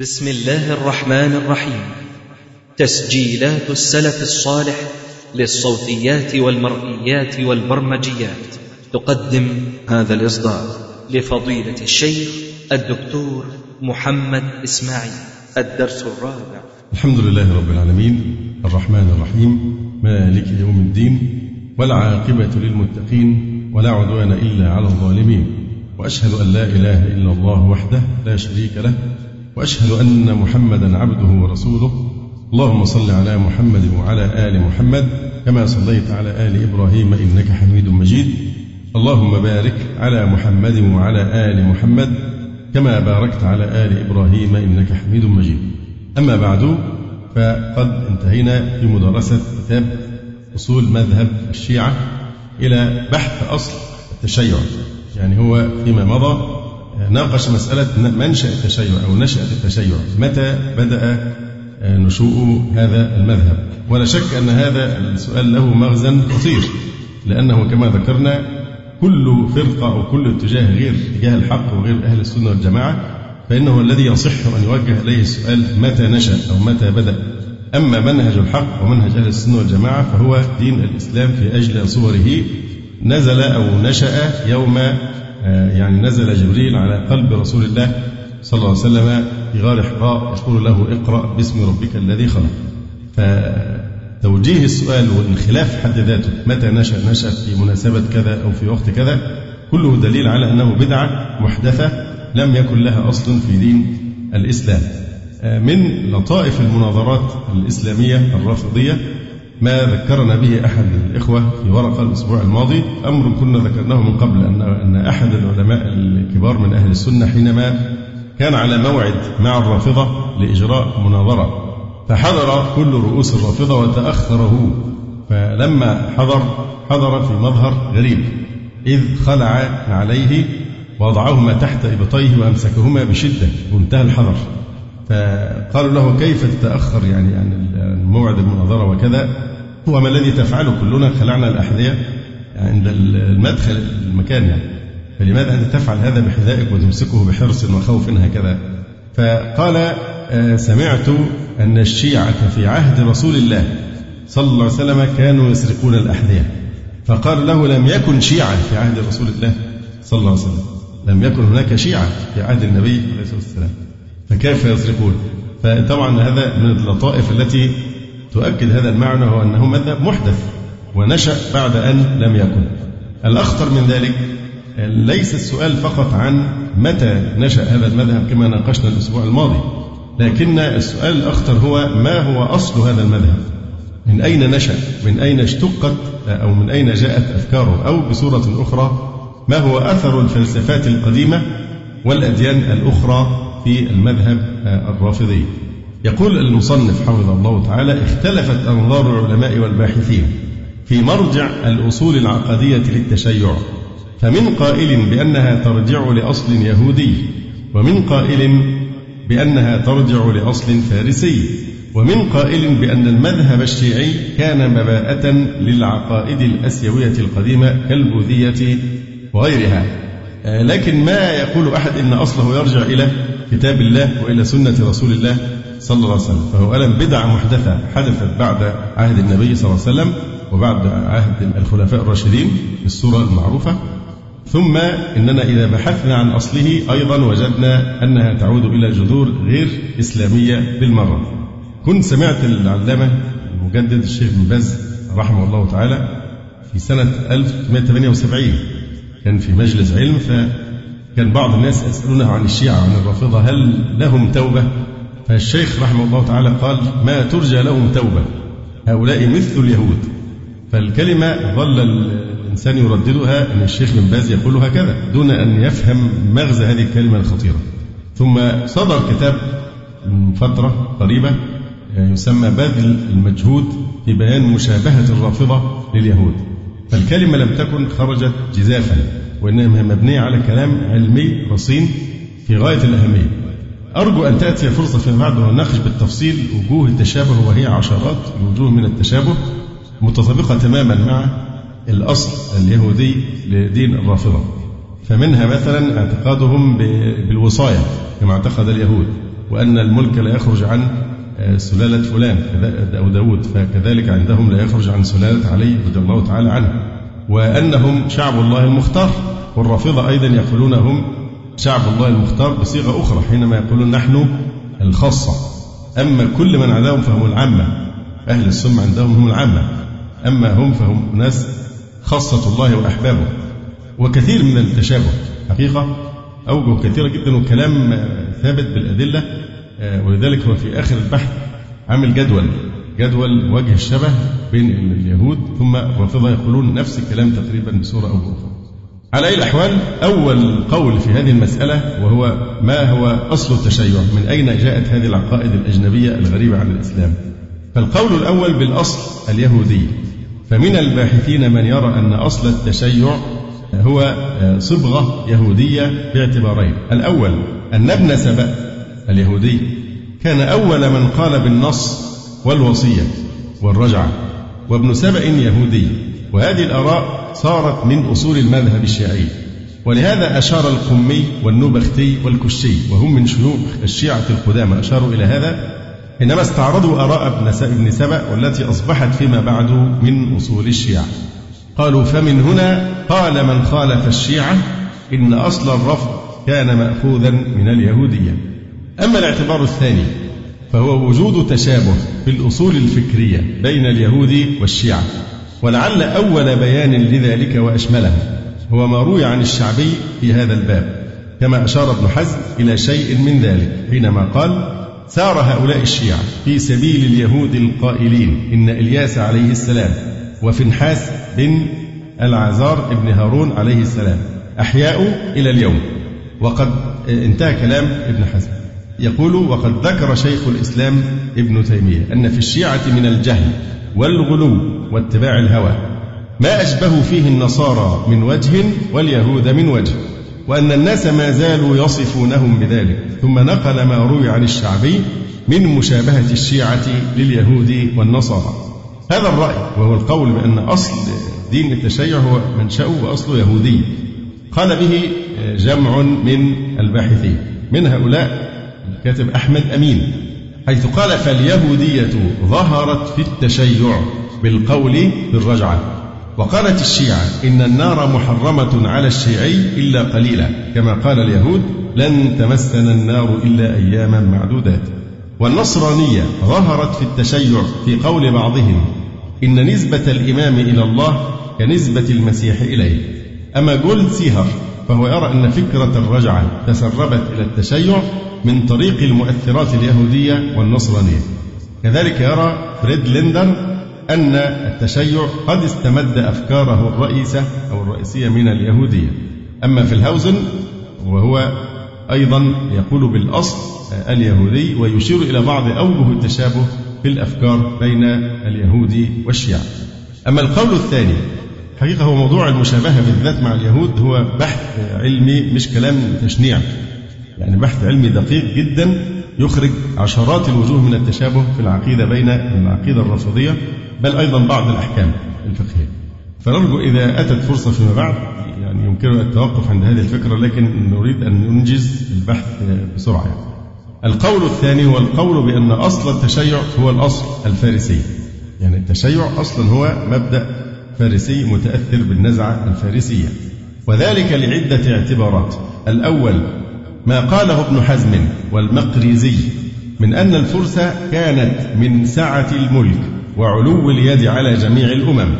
بسم الله الرحمن الرحيم. تسجيلات السلف الصالح للصوتيات والمرئيات والبرمجيات. تقدم هذا الإصدار لفضيلة الشيخ الدكتور محمد إسماعيل. الدرس الرابع. الحمد لله رب العالمين. الرحمن الرحيم. مالك يوم الدين. والعاقبة للمتقين. ولا عدوان إلا على الظالمين. وأشهد أن لا إله إلا الله وحده لا شريك له. وأشهد أن محمدا عبده ورسوله. اللهم صل على محمد وعلى آل محمد كما صليت على آل إبراهيم إنك حميد مجيد. اللهم بارك على محمد وعلى آل محمد كما باركت على آل إبراهيم إنك حميد مجيد. أما بعد فقد انتهينا في مدرسة كتاب أصول مذهب الشيعة إلى بحث أصل التشيع يعني هو فيما مضى ناقش مسألة منشأ التشيع أو نشأة التشيع. متى بدأ نشوء هذا المذهب؟ ولا شك أن هذا السؤال له مغزى خطير لأنه كما ذكرنا كل فرقة أو كل اتجاه غير اتجاه الحق وغير أهل السنة والجماعة فإنه الذي يصح أن يوجه إليه السؤال متى نشأ أو متى بدأ. أما منهج الحق ومنهج أهل السنة والجماعة فهو دين الإسلام في أجل صوره. نزل أو نشأ يوم يعني نزل جبريل على قلب رسول الله صلى الله عليه وسلم في غار حراء يقول له اقرأ باسم ربك الذي خلق. فتوجيه السؤال والخلاف حد ذاته متى نشأ؟ نشأ في مناسبة كذا أو في وقت كذا. كله دليل على أنه بدعة محدثة لم يكن لها أصل في دين الإسلام. من لطائف المناظرات الإسلامية الرافضية ما ذكرنا به أحد الإخوة في ورقة الأسبوع الماضي. أمر كنا ذكرناه من قبل أن أن أحد العلماء الكبار من أهل السنة حينما كان على موعد مع الرافضة لإجراء مناظرة. فحضر كل رؤوس الرافضة وتأخر هو فلما حضر حضر في مظهر غريب. إذ خلع عليه ووضعهما تحت إبطيه وأمسكهما بشدة. منتهى الحذر فقالوا له كيف تتأخر يعني عن موعد المناظرة وكذا؟ هو ما الذي تفعله كلنا خلعنا الأحذية عند المدخل المكان يعني. فلماذا أنت تفعل هذا بحذائك وتمسكه بحرص وخوف هكذا؟ فقال سمعت أن الشيعة في عهد رسول الله صلى الله عليه وسلم كانوا يسرقون الأحذية. فقال له لم يكن شيعة في عهد رسول الله صلى الله عليه وسلم. لم يكن هناك شيعة في عهد النبي عليه الصلاة والسلام. فكيف يسرقون؟ فطبعا هذا من اللطائف التي تؤكد هذا المعنى هو أنه مذهب محدث ونشأ بعد أن لم يكن. الأخطر من ذلك ليس السؤال فقط عن متى نشأ هذا المذهب كما ناقشنا الأسبوع الماضي لكن السؤال الأخطر هو ما هو أصل هذا المذهب؟ من أين نشأ؟ من أين اشتقت؟ أو من أين جاءت أفكاره؟ أو بصورة أخرى ما هو أثر الفلسفات القديمة والأديان الأخرى في المذهب الرافضي؟ يقول المصنف حفظه الله تعالى اختلفت أنظار العلماء والباحثين في مرجع الأصول العقدية للتشيع فمن قائل بأنها ترجع لأصل يهودي ومن قائل بأنها ترجع لأصل فارسي ومن قائل بأن المذهب الشيعي كان مباءة للعقائد الأسيوية القديمة كالبوذية وغيرها. لكن ما يقول أحد إن أصله يرجع إلى كتاب الله وإلى سنة رسول الله صلى الله عليه وسلم. فهو ألم بدعة محدثة حدثت بعد عهد النبي صلى الله عليه وسلم وبعد عهد الخلفاء الراشدين بالصورة المعروفة. ثم إننا إذا بحثنا عن أصله أيضا وجدنا أنها تعود إلى جذور غير إسلامية بالمرة. كنت سمعت العلامة المجدد الشيخ بن باز رحمه الله تعالى في سنة 1978 كان في مجلس علم فكان بعض الناس يسألونه عن الشيعة عن الرافضة هل لهم توبة؟ فالشيخ رحمه الله تعالى قال ما ترجى لهم توبة هؤلاء مثل اليهود. فالكلمة ظل الإنسان يرددها أن الشيخ بن باز يقول هكذا دون أن يفهم مغزى هذه الكلمة الخطيرة. ثم صدر كتاب من فترة قريبة يسمى بذل المجهود في بيان مشابهة الرافضة لليهود. فالكلمة لم تكن خرجت جزافا وإنما مبنية على كلام علمي رصين في غاية الأهمية. أرجو أن تأتي فرصة فيما بعد ونناقش بالتفصيل وجوه التشابه وهي عشرات الوجوه من التشابه متطابقة تماما مع الأصل اليهودي لدين الرافضة. فمنها مثلا اعتقادهم بالوصاية كما اعتقد اليهود وأن الملك لا يخرج عن آه، سلالة فلان أو داود فكذلك عندهم لا يخرج عن سلالة علي رضي الله تعالى عنه. وأنهم شعب الله المختار والرافضة أيضا يقولون هم شعب الله المختار بصيغة أخرى حينما يقولون نحن الخاصة. أما كل من عداهم فهم العامة أهل السنة عندهم هم العامة. أما هم فهم ناس خاصة الله وأحبابه. وكثير من التشابه حقيقة أوجه كثيرة جدا وكلام ثابت بالأدلة. آه، ولذلك هو في آخر البحث عامل جدول. جدول وجه الشبه بين اليهود ثم الرافضة يقولون نفس الكلام تقريبا بصورة أو بأخرى. على أي الأحوال أول قول في هذه المسألة وهو ما هو أصل التشيع؟ من أين جاءت هذه العقائد الأجنبية الغريبة عن الإسلام؟ فالقول الأول بالأصل اليهودي. فمن الباحثين من يرى أن أصل التشيع هو صبغة يهودية باعتبارين. الأول أن ابن سبأ اليهودي كان أول من قال بالنص والوصية والرجعة. وابن سبأ يهودي. وهذه الآراء صارت من أصول المذهب الشيعي. ولهذا أشار القمي والنوبختي والكشي وهم من شيوخ الشيعة القدامى. أشاروا إلى هذا حينما استعرضوا آراء ابن سبأ والتي أصبحت فيما بعد من أصول الشيعة. قالوا فمن هنا قال من خالف الشيعة إن أصل الرفض كان مأخوذا من اليهودية. أما الاعتبار الثاني فهو وجود تشابه في الأصول الفكرية بين اليهود والشيعة. ولعل أول بيان لذلك وأشمله هو ما روي عن الشعبي في هذا الباب كما أشار ابن حزم إلى شيء من ذلك حينما قال سار هؤلاء الشيعة في سبيل اليهود القائلين إن إلياس عليه السلام وفنحاس بن العزار بن هارون عليه السلام أحياء إلى اليوم. وقد انتهى كلام ابن حزم. يقول وقد ذكر شيخ الإسلام ابن تيمية أن في الشيعة من الجهل والغلو واتباع الهوى. ما أشبه فيه النصارى من وجه واليهود من وجه وأن الناس ما زالوا يصفونهم بذلك. ثم نقل ما روي عن الشعبي من مشابهة الشيعة لليهود والنصارى. هذا الرأي وهو القول بأن أصل دين التشيع هو منشأه وأصله يهودي. قال به جمع من الباحثين. من هؤلاء الكاتب أحمد أمين. حيث قال فاليهودية ظهرت في التشيع بالقول بالرجعة. وقالت الشيعة إن النار محرمة على الشيعي إلا قليلا. كما قال اليهود لن تمسنا النار إلا أياما معدودات. والنصرانية ظهرت في التشيع في قول بعضهم إن نسبة الإمام إلى الله كنسبة المسيح إليه. أما جولدتسيهر فهو يرى أن فكرة الرجعة تسربت إلى التشيع من طريق المؤثرات اليهودية والنصرانية. كذلك يرى فريدلندر أن التشيع قد استمد أفكاره الرئيسة أو الرئيسية من اليهودية. أما فلهوزن وهو أيضا يقول بالأصل اليهودي ويشير إلى بعض أوجه التشابه في الأفكار بين اليهود والشيعة. أما القول الثاني حقيقة هو موضوع المشابهة بالذات مع اليهود هو بحث علمي مش كلام تشنيع. يعني بحث علمي دقيق جدا يخرج عشرات الوجوه من التشابه في العقيدة بين العقيدة الرافضية بل أيضا بعض الأحكام الفقهية. فنرجو إذا أتت فرصة فيما بعد يعني يمكننا التوقف عند هذه الفكرة لكن نريد أن ننجز البحث بسرعة. يعني. القول الثاني هو القول بأن أصل التشيع هو الأصل الفارسي. يعني التشيع أصلا هو مبدأ فارسي متأثر بالنزعة الفارسية. وذلك لعدة اعتبارات. الأول ما قاله ابن حزم والمقريزي من أن الفرس كانت من سعة الملك وعلو اليد على جميع الأمم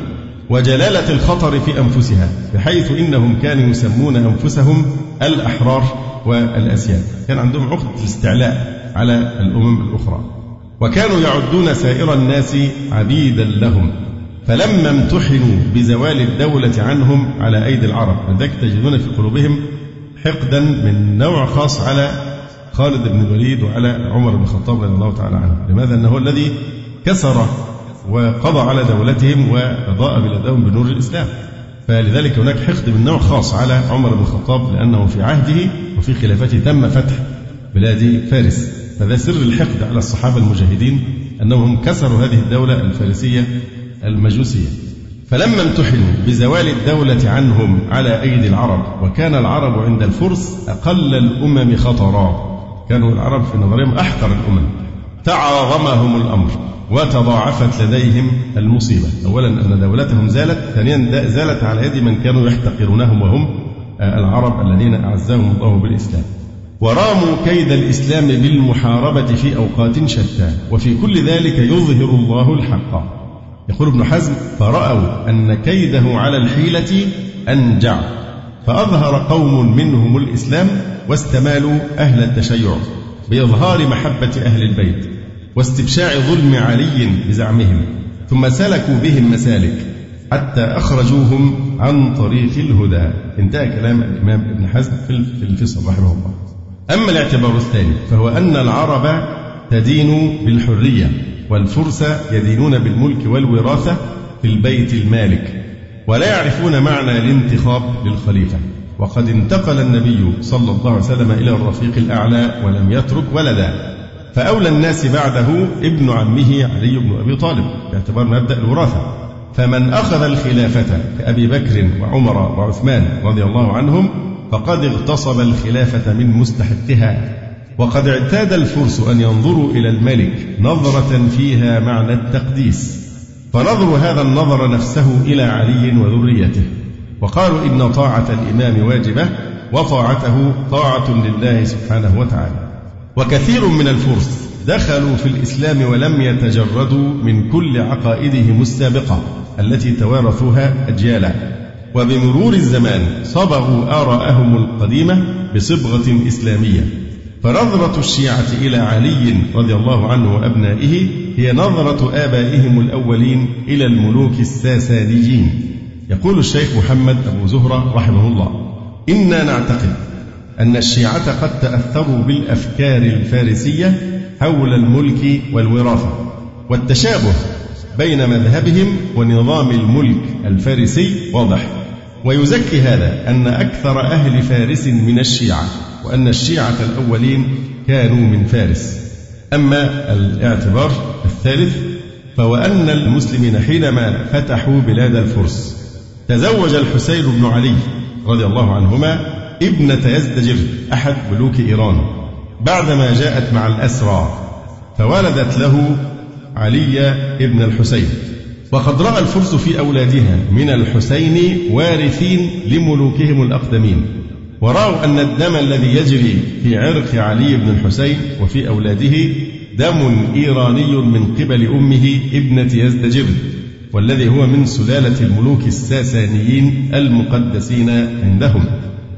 وجلالة الخطر في أنفسها بحيث إنهم كانوا يسمون أنفسهم الأحرار والأسياد. كان عندهم عقدة الاستعلاء على الأمم الأخرى. وكانوا يعدون سائر الناس عبيدا لهم. فلما امتحنوا بزوال الدولة عنهم على أيدي العرب لذلك تجدون في قلوبهم حقدا من نوع خاص على خالد بن الوليد وعلى عمر بن الخطاب رضي الله تعالى عنه. لماذا؟ أنه الذي كسر وقضى على دولتهم وأضاء بلادهم بنور الإسلام. فلذلك هناك حقد من نوع خاص على عمر بن الخطاب لأنه في عهده وفي خلافته تم فتح بلاد فارس. فذا سر الحقد على الصحابة المجاهدين أنهم كسروا هذه الدولة الفارسية المجوسية. فلما امتحنوا بزوال الدولة عنهم على أيدي العرب وكان العرب عند الفرس أقل الأمم خطرا. كانوا العرب في نظرهم أحقر الأمم. تعاظمهم الأمر وتضاعفت لديهم المصيبة. أولا أن دولتهم زالت ثانيا زالت على يد من كانوا يحتقرونهم وهم آه، العرب الذين أعزهم الله بالإسلام. وراموا كيد الإسلام بالمحاربة في أوقات شتى وفي كل ذلك يظهر الله الحق. يقول ابن حزم فرأوا أن كيده على الحيلة أنجع فأظهر قوم منهم الإسلام واستمالوا أهل التشيع بإظهار محبة أهل البيت واستبشاع ظلم علي بزعمهم ثم سلكوا بهم مسالك حتى أخرجوهم عن طريق الهدى. انتهى كلام الإمام ابن حزم في الفصل رحمه الله. أما الاعتبار الثاني فهو أن العرب تدين بالحرية. والفرس يدينون بالملك والوراثة في البيت المالك ولا يعرفون معنى الانتخاب للخليفة. وقد انتقل النبي صلى الله عليه وسلم إلى الرفيق الأعلى ولم يترك ولدا. فأولى الناس بعده ابن عمه علي بن أبي طالب باعتبار مبدأ الوراثة. فمن أخذ الخلافة كأبي بكر وعمر وعثمان رضي الله عنهم فقد اغتصب الخلافة من مستحقها. وقد اعتاد الفرس أن ينظروا إلى الملك نظرة فيها معنى التقديس. فنظروا هذا النظر نفسه إلى علي وذريته. وقالوا إن طاعة الإمام واجبة وطاعته طاعة لله سبحانه وتعالى. وكثير من الفرس دخلوا في الإسلام ولم يتجردوا من كل عقائدهم السابقة التي توارثوها أجيالا. وبمرور الزمان صبغوا آراءهم القديمة بصبغة إسلامية. فنظرة الشيعة إلى علي رضي الله عنه وأبنائه هي نظرة آبائهم الأولين إلى الملوك الساسانيين. يقول الشيخ محمد أبو زهرة رحمه الله إنا نعتقد أن الشيعة قد تأثروا بالأفكار الفارسية حول الملك والوراثة والتشابه بين مذهبهم ونظام الملك الفارسي واضح ويزكي هذا أن أكثر أهل فارس من الشيعة وأن الشيعة الأولين كانوا من فارس. أما الاعتبار الثالث فهو أن المسلمين حينما فتحوا بلاد الفرس تزوج الحسين بن علي رضي الله عنهما ابنة يزدجر أحد ملوك إيران. بعدما جاءت مع الأسرى فولدت له علي ابن الحسين. وقد رأى الفرس في أولادها من الحسين وارثين لملوكهم الأقدمين. ورأوا أن الدم الذي يجري في عرق علي بن الحسين وفي أولاده دم إيراني من قبل أمه ابنة يزدجر والذي هو من سلالة الملوك الساسانيين المقدسين عندهم.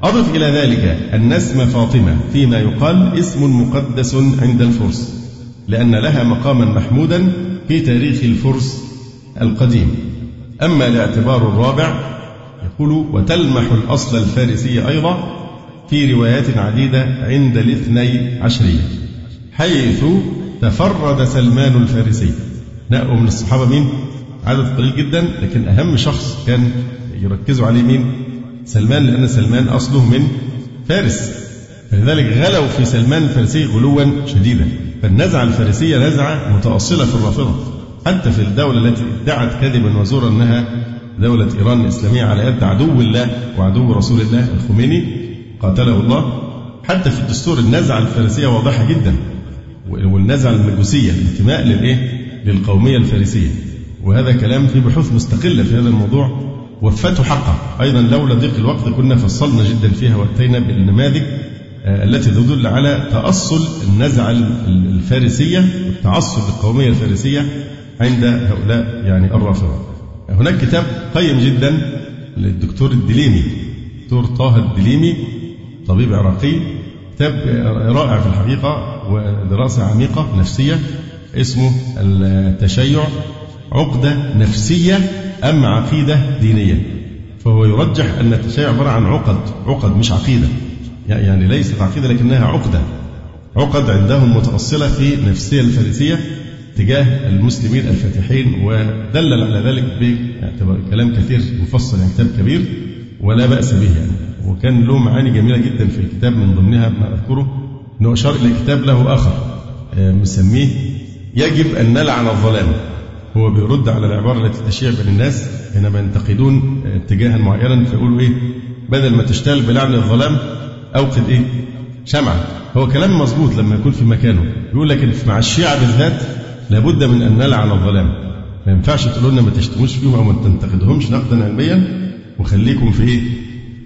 أضف إلى ذلك أن اسم فاطمة فيما يقال اسم مقدس عند الفرس لأن لها مقاما محمودا في تاريخ الفرس القديم. أما الاعتبار الرابع يقول وتلمح الأصل الفارسي أيضا في روايات عديدة عند الاثني عشرية حيث تفرد سلمان الفارسي نأوا من الصحابة مين؟ عدد قليل جدا لكن أهم شخص كان يركزوا عليه مين؟ سلمان لأن سلمان أصله من فارس فلذلك غلوا في سلمان الفارسي غلوا شديدا فالنزعة الفارسية نزعة متأصلة في الرافضة حتى في الدولة التي ادعت كذبا وزورا أنها دولة إيران الإسلامية على يد عدو الله وعدو رسول الله الخميني قاتله الله. حتى في الدستور النزعة الفارسية واضحة جدا والنزعة المجوسية الانتماء للإيه؟ للقومية الفارسية. وهذا كلام في بحوث مستقلة في هذا الموضوع وفته حقه أيضا لولا ضيق الوقت كنا فصلنا جدا فيها وأتينا بالنماذج آه، التي تدل على تأصل النزعة الفارسية والتعصب للقومية الفارسية عند هؤلاء يعني الرافضة. هناك كتاب قيم جدا للدكتور الدليمي دكتور طه الدليمي طبيب عراقي كتاب رائع في الحقيقة ودراسة عميقة نفسية اسمه التشيع عقدة نفسية أم عقيدة دينية. فهو يرجح أن التشيع عبارة عن عقد عقد مش عقيدة. يعني ليست عقيدة لكنها عقدة. عقد عندهم متأصلة في النفسية الفارسية تجاه المسلمين الفاتحين ودلل على ذلك بكلام كثير مفصل يعني كتاب كبير ولا بأس به يعني. وكان له معاني جميلة جدا في الكتاب من ضمنها ما أذكره أنه أشار إلى كتاب له آخر آه، مسميه يجب أن نلعن الظلام. هو بيرد على العبارة التي تشيع بين الناس حينما ينتقدون اتجاها معينا فيقولوا إيه بدل ما تشتغل بلعن الظلام أوقد إيه شمعة. هو كلام مظبوط لما يكون في مكانه. يقول لكن مع الشيعة بالذات لابد من أن نلعن الظلام. ما ينفعش تقولوا لنا ما تشتموش فيهم أو ما تنتقدهمش. نقدا علميا وخليكم في إيه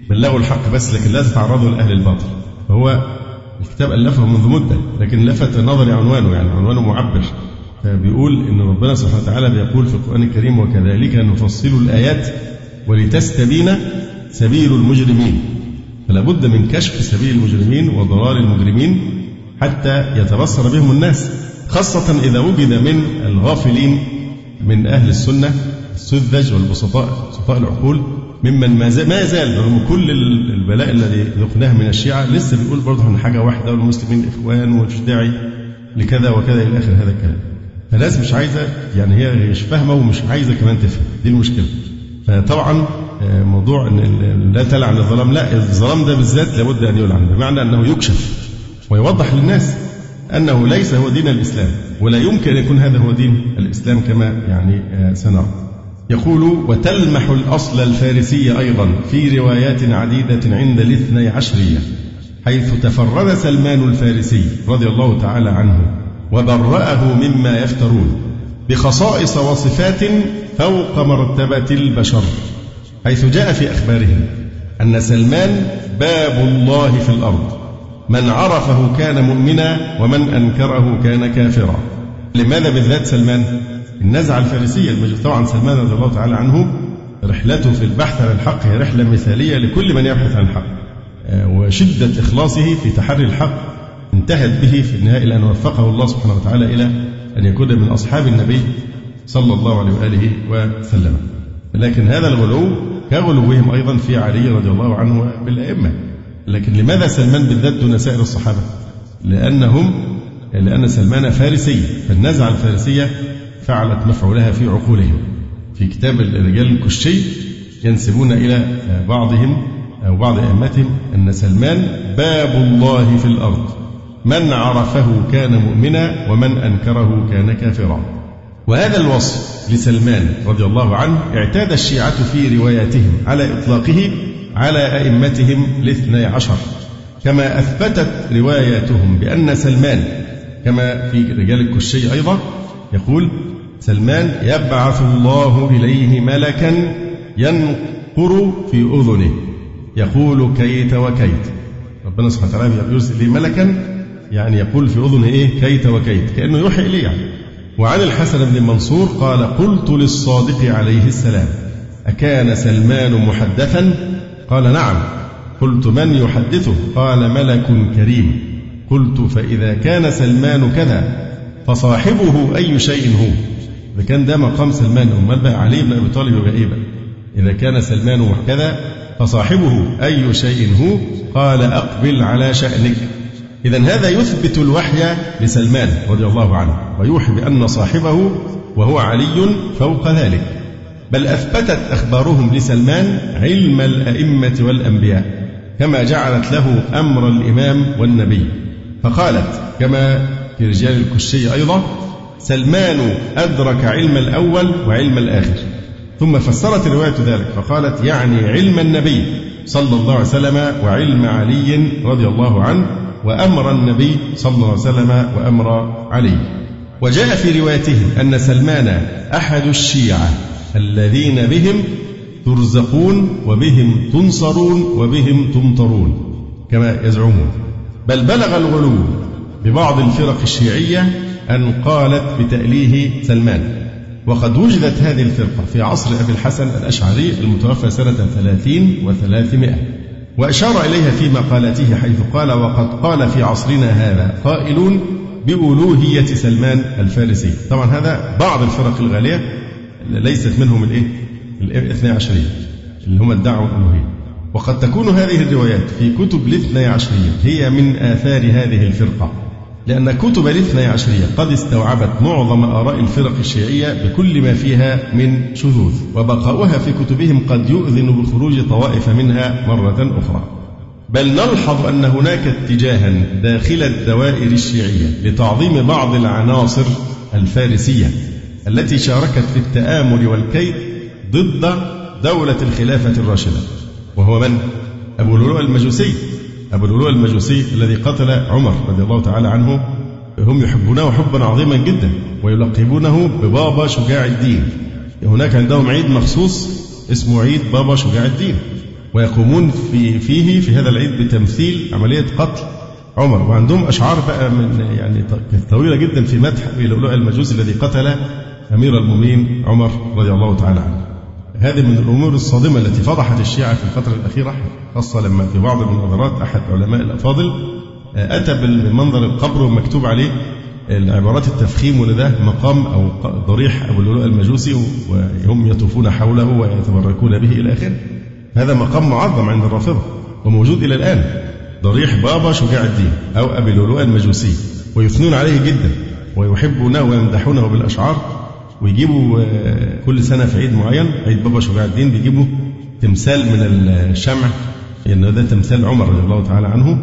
بلغوا الحق بس لكن لا تتعرضوا لأهل الباطل. فهو الكتاب ألفه منذ مدة لكن لفت نظري عنوانه يعني عنوانه معبر. فبيقول إن ربنا سبحانه وتعالى بيقول في القرآن الكريم وكذلك نفصل الآيات ولتستبين سبيل المجرمين. فلا بد من كشف سبيل المجرمين وضلال المجرمين حتى يتبصر بهم الناس. خاصة إذا وجد من الغافلين من أهل السنة السذج والبسطاء بسطاء العقول ممن ما زال, ما زال رغم كل البلاء الذي ذقناه من الشيعة لسه بيقول برضه إن حاجة واحدة والمسلمين إخوان ومش داعي لكذا وكذا إلى آخر هذا الكلام. فالناس مش عايزة يعني هي مش فاهمة ومش عايزة كمان تفهم دي المشكلة. فطبعا آه، موضوع إن لا تلعن الظلام لا الظلام ده بالذات لابد أن يلعن بمعنى أنه يكشف ويوضح للناس أنه ليس هو دين الإسلام ولا يمكن أن يكون هذا هو دين الإسلام كما يعني آه، سنرى. يقول وتلمح الأصل الفارسي أيضا في روايات عديدة عند الاثني عشرية حيث تفرد سلمان الفارسي رضي الله تعالى عنه وبرأه مما يفترون بخصائص وصفات فوق مرتبة البشر حيث جاء في أخبارهم أن سلمان باب الله في الأرض من عرفه كان مؤمنا ومن أنكره كان كافرا. لماذا بالذات سلمان؟ النزعة الفارسية طبعا سلمان رضي الله تعالى عنه رحلته في البحث عن الحق هي رحلة مثالية لكل من يبحث عن الحق. آه، وشدة إخلاصه في تحري الحق انتهت به في النهاية إلى أن وفقه الله سبحانه وتعالى إلى أن يكون من أصحاب النبي صلى الله عليه وآله وسلم. لكن هذا الغلو كغلوهم أيضا في علي رضي الله عنه بالأئمة. لكن لماذا سلمان بالذات دون سائر الصحابة؟ لأنهم لأن سلمان فارسي فالنزعة الفارسية فعلت مفعولها في عقولهم. في كتاب الرجال الكشي ينسبون إلى بعضهم أو بعض أئمتهم أن سلمان باب الله في الأرض. من عرفه كان مؤمنا ومن أنكره كان كافرا. وهذا الوصف لسلمان رضي الله عنه اعتاد الشيعة في رواياتهم على إطلاقه على أئمتهم الاثني عشر. كما أثبتت رواياتهم بأن سلمان كما في رجال الكشي أيضا يقول سلمان يبعث الله إليه ملكا ينقر في أذنه يقول كيت وكيت. ربنا سبحانه وتعالى يرسل إليه ملكا يعني يقول في أذنه إيه؟ كيت وكيت كأنه يوحي إليه يعني. وعن الحسن بن منصور قال قلت للصادق عليه السلام أكان سلمان محدثا قال نعم. قلت من يحدثه؟ قال ملك كريم. قلت فإذا كان سلمان كذا فصاحبه أي شيء هو؟ إذا كان ده مقام سلمان أمال بقى علي بن أبي طالب يبقى إيه بقى؟ إذا كان سلمان وكذا فصاحبه أي شيء هو؟ قال أقبل على شأنك. إذا هذا يثبت الوحي لسلمان رضي الله عنه ويوحي بأن صاحبه وهو علي فوق ذلك. بل أثبتت أخبارهم لسلمان علم الأئمة والأنبياء كما جعلت له أمر الإمام والنبي. فقالت كما في رجال الكشي أيضا سلمان أدرك علم الأول وعلم الآخر. ثم فسرت الرواية ذلك فقالت يعني علم النبي صلى الله عليه وسلم وعلم علي رضي الله عنه وأمر النبي صلى الله عليه وسلم وأمر علي. وجاء في روايتهم أن سلمان أحد الشيعة. الذين بهم ترزقون وبهم تنصرون وبهم تمطرون كما يزعمون. بل بلغ الغلو ببعض الفرق الشيعية أن قالت بتأليه سلمان. وقد وجدت هذه الفرقة في عصر أبي الحسن الأشعري المتوفى سنة ثلاثين وثلاثمائة. وأشار إليها في مقالته حيث قال وقد قال في عصرنا هذا قائلون بألوهية سلمان الفارسي. طبعا هذا بعض الفرق الغالية ليست منهم الإيه؟ الاثنى عشرية اللي هم ادعوا الألوهية وقد تكون هذه الروايات في كتب الاثنى عشرية هي من آثار هذه الفرقة. لأن كتب الاثني عشرية قد استوعبت معظم آراء الفرق الشيعية بكل ما فيها من شذوذ وبقاؤها في كتبهم قد يؤذن بخروج طوائف منها مرة أخرى. بل نلحظ أن هناك اتجاها داخل الدوائر الشيعية لتعظيم بعض العناصر الفارسية. التي شاركت في التآمر والكيد ضد دولة الخلافة الراشدة وهو من؟ أبو لؤلؤ المجوسي. أبو اللؤلؤ المجوسي الذي قتل عمر رضي الله تعالى عنه. هم يحبونه حبا عظيما جدا ويلقبونه ببابا شجاع الدين. هناك عندهم عيد مخصوص اسمه عيد بابا شجاع الدين ويقومون في فيه في هذا العيد بتمثيل عملية قتل عمر. وعندهم أشعار بقى من يعني طويلة جدا في مدح لؤلؤ المجوس الذي قتل أمير المؤمنين عمر رضي الله تعالى عنه. هذه من الأمور الصادمة التي فضحت الشيعة في الفترة الأخيرة خاصة لما في بعض المناظرات أحد علماء الأفاضل آه، أتى بمنظر القبر ومكتوب عليه العبارات التفخيم ولده مقام أو ضريح أبو اللؤلؤ المجوسي وهم يطوفون حوله ويتبركون به إلى آخره. هذا مقام معظم عند الرافضة وموجود إلى الآن ضريح بابا شجاع الدين أو أبي اللؤلؤ المجوسي ويثنون عليه جدا ويحبونه ويمدحونه بالأشعار ويجيبوا آه، كل سنة في عيد معين عيد بابا شجاع الدين بيجيبوا تمثال من الشمع لأن ده تمثال عمر رضي الله تعالى عنه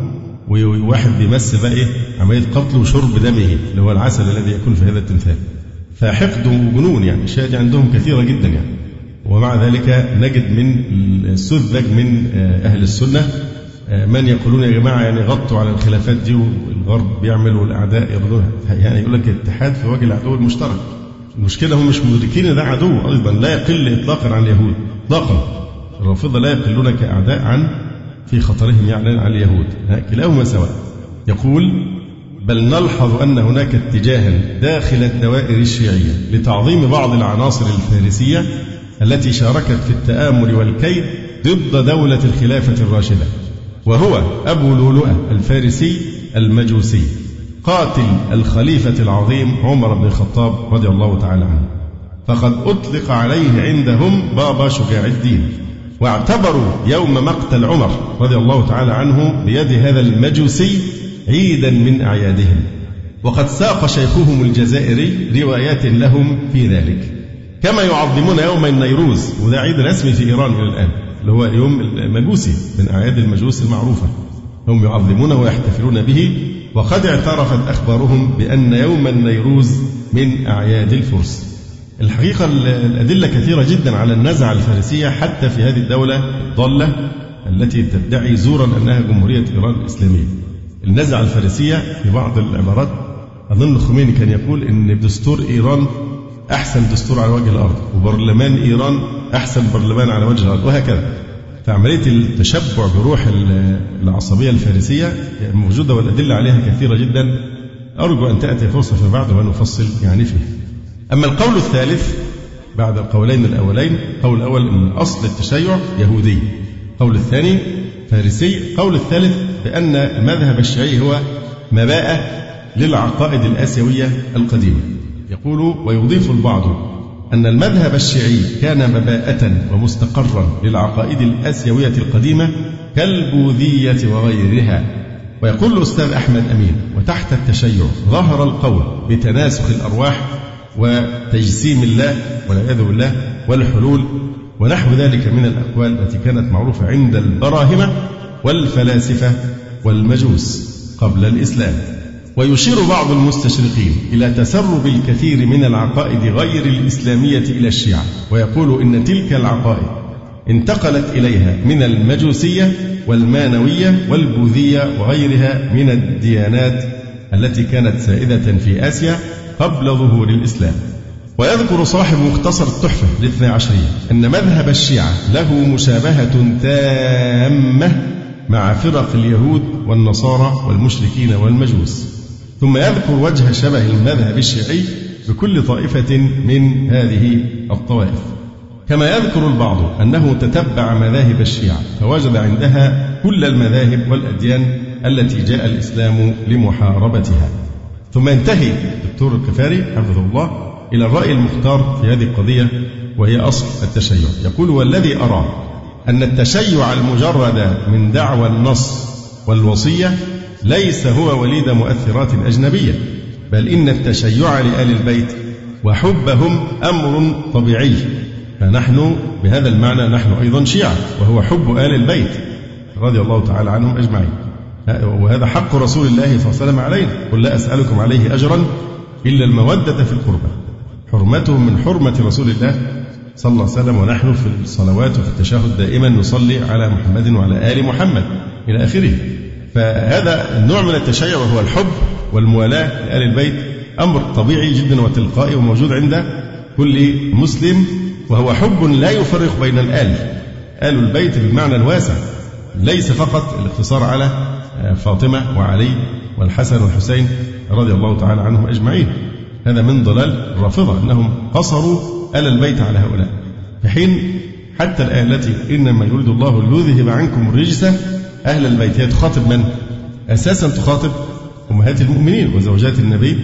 وواحد بيمثل بقى إيه عملية قتل وشرب دمه اللي هو العسل الذي يكون في هذا التمثال. فحقد وجنون يعني الشيء دي عندهم كثيرة جدا يعني. ومع ذلك نجد من السذج من آه، أهل السنة آه، من يقولون يا جماعة يعني غطوا على الخلافات دي والغرب بيعمل والأعداء يعني يقول لك الاتحاد في وجه العدو المشترك. المشكلة هم مش مدركين ده عدو أيضا لا يقل إطلاقا عن اليهود إطلاقا. الرافضة لا يقلون كأعداء عن في خطرهم يعني على اليهود. كلاهما سواء. يقول بل نلحظ أن هناك اتجاها داخل الدوائر الشيعية لتعظيم بعض العناصر الفارسية التي شاركت في التآمر والكيد ضد دولة الخلافة الراشدة وهو أبو لؤلؤة الفارسي المجوسي. قاتل الخليفة العظيم عمر بن الخطاب رضي الله تعالى عنه. فقد أطلق عليه عندهم بابا شجاع الدين. واعتبروا يوم مقتل عمر رضي الله تعالى عنه بيد هذا المجوسي عيدا من أعيادهم. وقد ساق شيخهم الجزائري روايات لهم في ذلك. كما يعظمون يوم النيروز وده عيد رسمي في إيران إلى الآن اللي هو يوم المجوسي من أعياد المجوس المعروفة. هم يعظمونه ويحتفلون به وقد اعترفت أخبارهم بأن يوم النيروز من أعياد الفرس. الحقيقة الأدلة كثيرة جدا على النزعة الفارسية حتى في هذه الدولة الضالة التي تدعي زورا أنها جمهورية إيران الإسلامية. النزعة الفارسية في بعض العبارات أظن الخميني كان يقول إن دستور إيران أحسن دستور على وجه الأرض وبرلمان إيران أحسن برلمان على وجه الأرض وهكذا. فعملية التشبع بروح العصبية الفارسية موجودة والأدلة عليها كثيرة جدا. أرجو أن تأتي فرصة في بعد ونفصل يعني فيها أما القول الثالث بعد القولين الأولين قول الأول أن أصل التشيع يهودي. قول الثاني فارسي. قول الثالث بأن المذهب الشيعي هو مباءة للعقائد الآسيوية القديمة. يقول ويضيف البعض أن المذهب الشيعي كان مباءة ومستقرا للعقائد الآسيوية القديمة كالبوذية وغيرها. ويقول الأستاذ أحمد أمين وتحت التشيع ظهر القول بتناسخ الأرواح وتجسيم الله والعياذ بالله والحلول ونحو ذلك من الأقوال التي كانت معروفة عند البراهمة والفلاسفة والمجوس قبل الإسلام. ويشير بعض المستشرقين إلى تسرب الكثير من العقائد غير الإسلامية إلى الشيعة ويقول إن تلك العقائد انتقلت إليها من المجوسية والمانوية والبوذية وغيرها من الديانات التي كانت سائدة في آسيا قبل ظهور الإسلام. ويذكر صاحب مختصر التحفة الاثنى عشرية أن مذهب الشيعة له مشابهة تامة مع فرق اليهود والنصارى والمشركين والمجوس. ثم يذكر وجه شبه المذهب الشيعي بكل طائفة من هذه الطوائف. كما يذكر البعض أنه تتبع مذاهب الشيعة فوجد عندها كل المذاهب والأديان التي جاء الإسلام لمحاربتها. ثم ينتهي الدكتور الكفاري حفظه الله إلى الرأي المختار في هذه القضية وهي أصل التشيع. يقول والذي أرى أن التشيع المجرد من دعوى النص والوصية ليس هو وليد مؤثرات أجنبية بل إن التشيع لآل البيت وحبهم أمر طبيعي. فنحن بهذا المعنى نحن أيضا شيعة وهو حب آل البيت رضي الله تعالى عنهم أجمعين. وهذا حق رسول الله صلى الله عليه وسلم علينا. قل لا أسألكم عليه أجرا إلا المودة في القربى حرمته من حرمة رسول الله صلى الله عليه وسلم ونحن في الصلوات وفي التشهد دائما نصلي على محمد وعلى آل محمد إلى آخره. فهذا النوع من التشيع وهو الحب والموالاة لآل البيت أمر طبيعي جدا وتلقائي وموجود عند كل مسلم وهو حب لا يفرق بين الآل. آل البيت بالمعنى الواسع ليس فقط الاقتصار على فاطمة وعلي والحسن والحسين رضي الله تعالى عنهم أجمعين. هذا من ضلال الرافضة أنهم قصروا آل البيت على هؤلاء. في حين حتى الآية التي إنما يريد الله ليذهب عنكم الرجس أهل البيت هي تخاطب من؟ أساسا تخاطب أمهات المؤمنين وزوجات النبي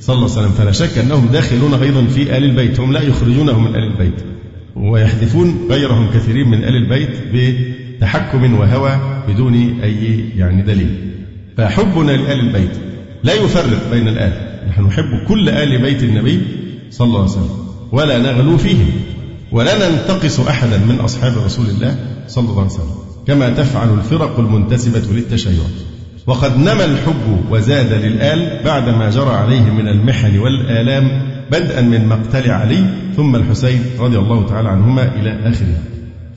صلى الله عليه وسلم. فلا شك أنهم داخلون أيضا في آل البيت هم لا يخرجونهم من آل البيت ويحذفون غيرهم كثيرين من آل البيت بتحكم وهوى بدون أي يعني دليل. فحبنا لآل البيت لا يفرق بين الآل. نحن نحب كل آل بيت النبي صلى الله عليه وسلم ولا نغلو فيهم ولا ننتقص أحدا من أصحاب رسول الله صلى الله عليه وسلم. كما تفعل الفرق المنتسبة للتشيع. وقد نمى الحب وزاد للآل بعدما جرى عليه من المحن والآلام بدءا من مقتل علي ثم الحسين رضي الله تعالى عنهما إلى آخره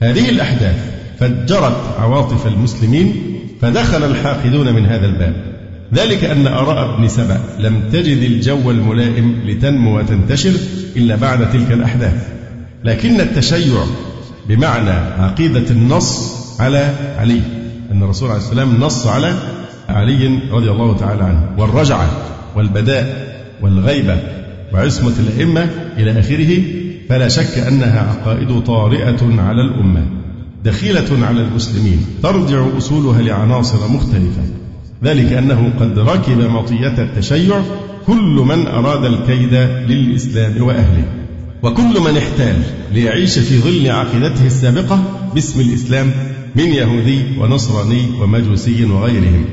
هذه الأحداث فجرت عواطف المسلمين فدخل الحاقدون من هذا الباب. ذلك أن آراء ابن سبأ لم تجد الجو الملائم لتنمو وتنتشر إلا بعد تلك الأحداث. لكن التشيع بمعنى عقيدة النص على علي. أن الرسول عليه السلام نص على علي رضي الله تعالى عنه. والرجعة والبداء والغيبة وعصمة الأئمة إلى آخره فلا شك أنها عقائد طارئة على الأمة دخيلة على المسلمين ترجع أصولها لعناصر مختلفة. ذلك أنه قد ركب مطية التشيع كل من أراد الكيد للإسلام وأهله وكل من احتال ليعيش في ظل عقيدته السابقة باسم الإسلام من يهودي ونصراني ومجوسي وغيرهم.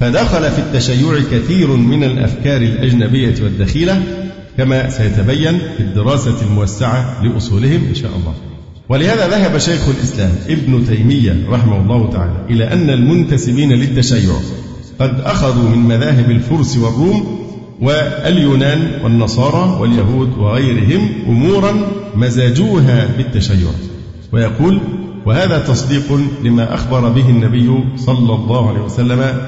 فدخل في التشيع كثير من الأفكار الأجنبية والدخيلة كما سيتبين في الدراسة الموسعة لأصولهم إن شاء الله. ولهذا ذهب شيخ الإسلام ابن تيمية رحمه الله تعالى إلى أن المنتسبين للتشيع قد أخذوا من مذاهب الفرس والروم واليونان والنصارى واليهود وغيرهم أمورا مزاجوها بالتشيع. ويقول وهذا تصديق لما أخبر به النبي صلى الله عليه وسلم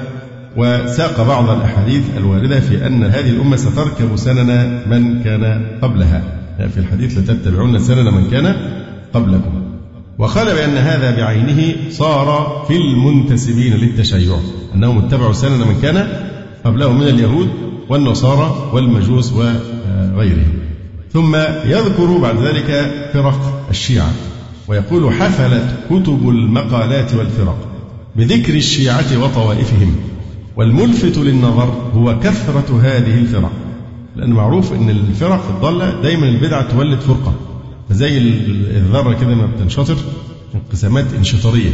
وساق بعض الأحاديث الواردة في أن هذه الأمة ستركب سنن من كان قبلها. في الحديث لتتبعون سنن من كان قبلكم. وقال بأن هذا بعينه صار في المنتسبين للتشيع أنهم اتبعوا سنن من كان قبلهم من اليهود والنصارى والمجوس وغيرهم. ثم يذكر بعد ذلك فرق الشيعة. ويقول حفلت كتب المقالات والفرق بذكر الشيعة وطوائفهم والملفت للنظر هو كثرة هذه الفرق لأن معروف أن الفرق الضالة دايما البدعة تولد فرقة زي الذرة كده ما بتنشطر انقسامات انشطارية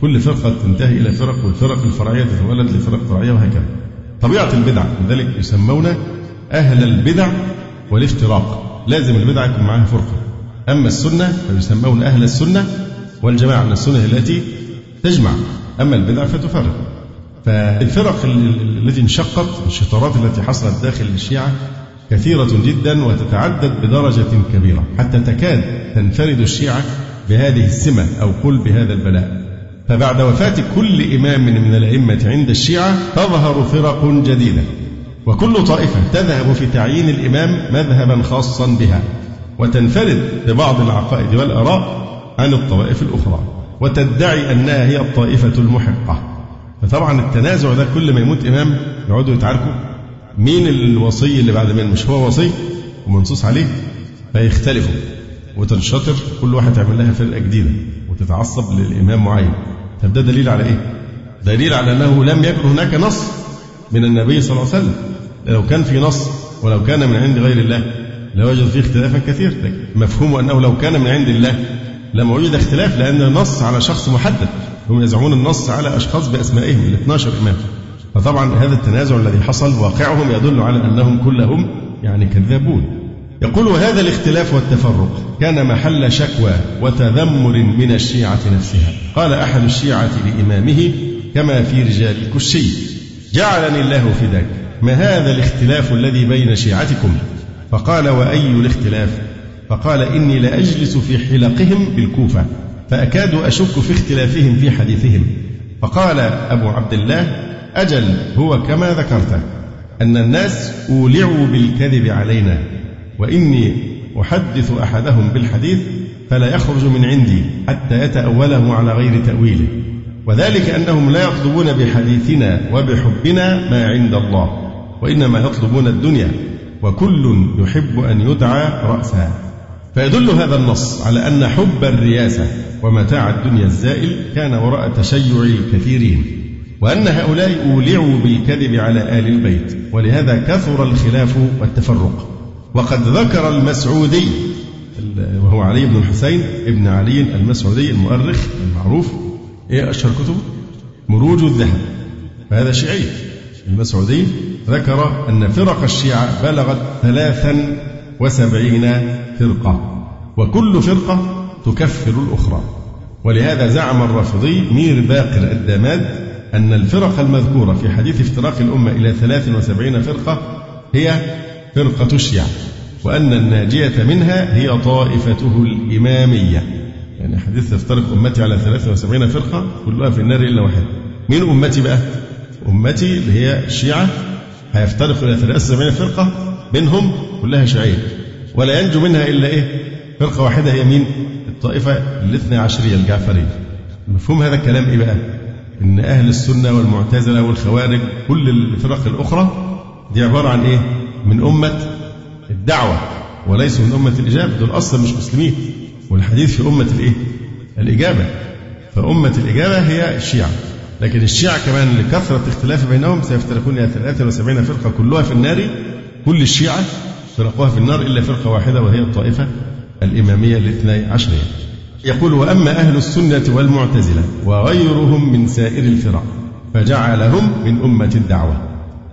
كل فرقة تنتهي إلى فرق والفرق الفرعية تتولد لفرق فرعية وهكذا. طبيعة البدع لذلك يسمون أهل البدع والافتراق لازم البدعة يكون معها فرقة. أما السنة فيسمون أهل السنة والجماعة من السنة التي تجمع. أما البدع فتفرق. فالفرق التي انشقت الشطارات التي حصلت داخل الشيعة كثيرة جدا وتتعدد بدرجة كبيرة. حتى تكاد تنفرد الشيعة بهذه السمة أو قل بهذا البلاء. فبعد وفاة كل إمام من الأئمة عند الشيعة تظهر فرق جديدة. وكل طائفة تذهب في تعيين الإمام مذهبا خاصا بها. وتنفرد ببعض العقائد والآراء عن الطوائف الأخرى وتدعي أنها هي الطائفة المحقة. فطبعا التنازع ده كل ما يموت إمام يقعدوا يتعاركوا. مين الوصي اللي بعد مين مش هو وصي؟ ومنصوص عليه. فيختلفوا. وتنشطر. كل واحد تعمل لها فرقة جديدة. وتتعصب للإمام معين. طب ده دليل على إيه؟ دليل على أنه لم يكن هناك نص من النبي صلى الله عليه وسلم. لو كان في نص ولو كان من عند غير الله. لوجد فيه اختلافا كثير. مفهوم أنه لو كان من عند الله لما وجد اختلاف لأن النص على شخص محدد. هم يزعمون النص على أشخاص بأسمائهم ال 12 إمام. فطبعا هذا التنازع الذي حصل واقعهم يدل على أنهم كلهم يعني كذابون. يقول وهذا الاختلاف والتفرق. كان محل شكوى وتذمر من الشيعة نفسها. قال أحد الشيعة لإمامه كما في رجال الكشي جعلني الله فداك. ما هذا الاختلاف الذي بين شيعتكم؟ فقال وأي الاختلاف؟ فقال إني لأجلس في حلقهم بالكوفة فأكاد أشك في اختلافهم في حديثهم. فقال أبو عبد الله أجل هو كما ذكرت أن الناس أولعوا بالكذب علينا وإني أحدث أحدهم بالحديث فلا يخرج من عندي حتى يتأوله على غير تأويله. وذلك أنهم لا يطلبون بحديثنا وبحبنا ما عند الله وإنما يطلبون الدنيا. وكل يحب أن يدعى رأسا. فيدل هذا النص على أن حب الرياسة ومتاع الدنيا الزائل كان وراء تشيع الكثيرين وأن هؤلاء أولعوا بالكذب على آل البيت ولهذا كثر الخلاف والتفرق. وقد ذكر المسعودي وهو علي بن الحسين ابن علي المسعودي المؤرخ المعروف. إيه أشهر كتبه؟ مروج الذهب. فهذا شيعي المسعودي ذكر أن فرق الشيعة بلغت ثلاثا وسبعين فرقة وكل فرقة تكفر الأخرى. ولهذا زعم الرافضي مير باقر الدماد أن الفرق المذكورة في حديث افتراق الأمة إلى 73 فرقة هي فرقة الشيعة وأن الناجية منها هي طائفته الإمامية. يعني حديث تفترق أمتي على 73 فرقة كلها في النار إلا واحد. مين أمتي بقى؟ أمتي اللي هي الشيعة هيفترق إلى 73 فرقة منهم كلها شيعية ولا ينجو منها إلا إيه؟ فرقة واحدة هي مين؟ الطائفة الاثنى عشرية الجعفرية. مفهوم هذا الكلام إيه بقى؟ إن أهل السنة والمعتزلة والخوارج كل الفرق الأخرى دي عبارة عن إيه؟ من أمة الدعوة وليسوا من أمة الإجابة دول أصلا مش مسلمين والحديث في أمة الإيه؟ الإجابة. فأمة الإجابة هي الشيعة. لكن الشيعة كمان لكثرة اختلاف بينهم سيفترقون إلى 73 فرقة كلها في النار كل الشيعة فرقوها في النار إلا فرقة واحدة وهي الطائفة الإمامية الاثني عشرية يقول وأما أهل السنة والمعتزلة وغيرهم من سائر الفرق فجعلهم من أمة الدعوة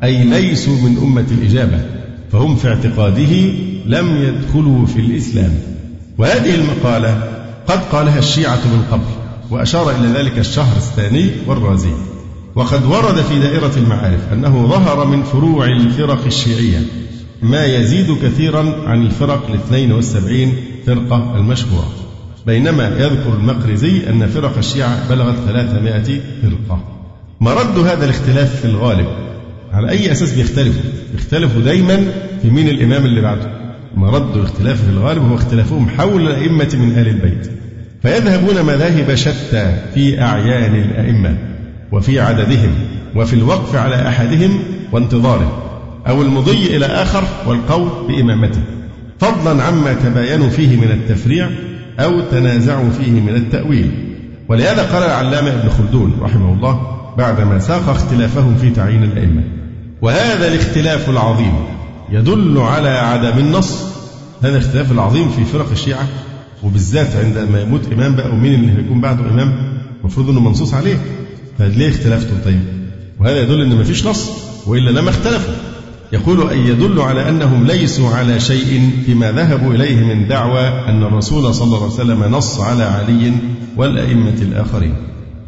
أي ليسوا من أمة الإجابة فهم في اعتقاده لم يدخلوا في الإسلام. وهذه المقالة قد قالها الشيعة من قبل. وأشار إلى ذلك الشهر الثاني والرازي. وقد ورد في دائرة المعارف أنه ظهر من فروع الفرق الشيعية ما يزيد كثيرا عن الفرق الاثنين والسبعين فرقة المشهورة. بينما يذكر المقرزي أن فرق الشيعة بلغت ثلاثمائة فرقة. مرد هذا الاختلاف في الغالب على أي أساس بيختلفوا؟ بيختلفوا دايما في مين الإمام اللي بعده. مرد الاختلاف في الغالب هو اختلافهم حول الأئمة من آل البيت. فيذهبون مذاهب شتى في أعيان الأئمة وفي عددهم وفي الوقف على أحدهم وانتظاره أو المضي إلى آخر والقول بإمامته فضلا عما تباينوا فيه من التفريع أو تنازعوا فيه من التأويل. ولهذا قال العلامة ابن خلدون رحمه الله بعدما ساق اختلافهم في تعيين الأئمة. وهذا الاختلاف العظيم يدل على عدم النص. هذا الاختلاف العظيم في فرق الشيعة وبالذات عندما يموت إمام بقى ومين اللي هيكون بعده إمام المفروض إنه منصوص عليه. فليه اختلفتم طيب؟ وهذا يدل إن ما فيش نص وإلا لما اختلفوا. يقول أن يدل على أنهم ليسوا على شيء فيما ذهبوا إليه من دعوى أن الرسول صلى الله عليه وسلم نص على علي والأئمة الآخرين.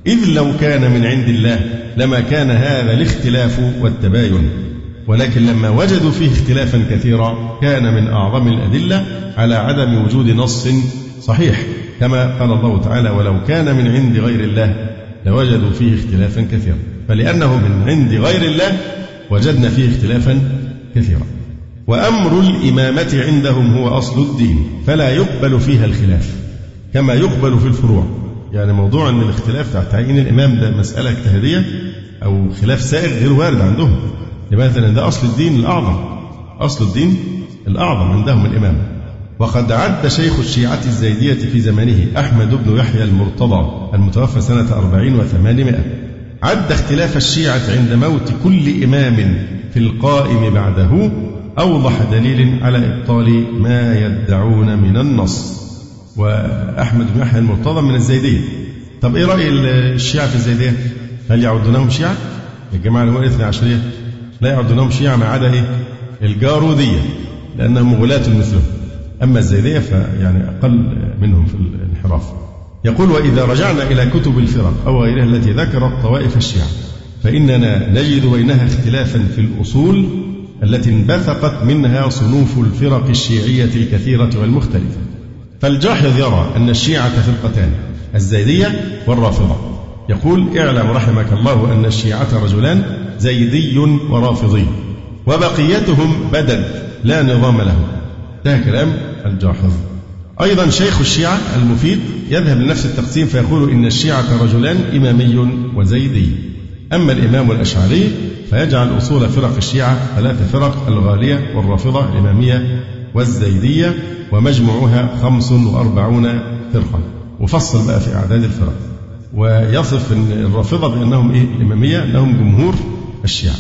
إذ لو كان من عند الله لما كان هذا الاختلاف والتباين. ولكن لما وجدوا فيه اختلافا كثيرا كان من أعظم الأدلة على عدم وجود نص صحيح. كما قال الله تعالى ولو كان من عند غير الله لوجدوا فيه اختلافا كثيرا. فلأنه من عند غير الله وجدنا فيه اختلافا كثيرا. وأمر الإمامة عندهم هو أصل الدين فلا يقبل فيها الخلاف كما يقبل في الفروع. يعني موضوع أن الاختلاف تحت تعيين الإمام ده مسألة اجتهادية أو خلاف سائغ غير وارد عندهم. لماذا؟ ده أصل الدين الأعظم. أصل الدين الأعظم عندهم الإمام وقد عد شيخ الشيعة الزيدية في زمانه أحمد بن يحيى المرتضى المتوفى سنة أربعين وثمانمائة. عد اختلاف الشيعة عند موت كل إمام في القائم بعده أوضح دليل على إبطال ما يدعون من النص. وأحمد بن يحيى المرتضى من الزيدية. طب إيه رأي الشيعة في الزيدية؟ هل يعدونهم شيعة؟ الجماعة اللي هو الاثنى عشرية لا يعدونهم شيعة ما عدا إيه؟ الجارودية لأنهم غلاة مثلهم. أما الزيدية فيعني أقل منهم في الانحراف. يقول وإذا رجعنا إلى كتب الفرق أو غيرها التي ذكرت طوائف الشيعة فإننا نجد بينها اختلافا في الأصول التي انبثقت منها صنوف الفرق الشيعية الكثيرة والمختلفة. فالجاحظ يرى أن الشيعة فرقتان الزيدية والرافضة. يقول اعلم رحمك الله أن الشيعة رجلان زيدي ورافضي. وبقيتهم بدل لا نظام لهم. ده كلام الجاحظ. أيضا شيخ الشيعة المفيد يذهب لنفس التقسيم فيقول إن الشيعة رجلان إمامي وزيدي. أما الإمام الأشعري فيجعل أصول فرق الشيعة ثلاث فرق الغالية والرافضة الإمامية والزيدية ومجموعها خمس وأربعون فرقة وفصل بقى في أعداد الفرق. ويصف الرافضة بأنهم إيه؟ الإمامية أنهم جمهور الشيعة.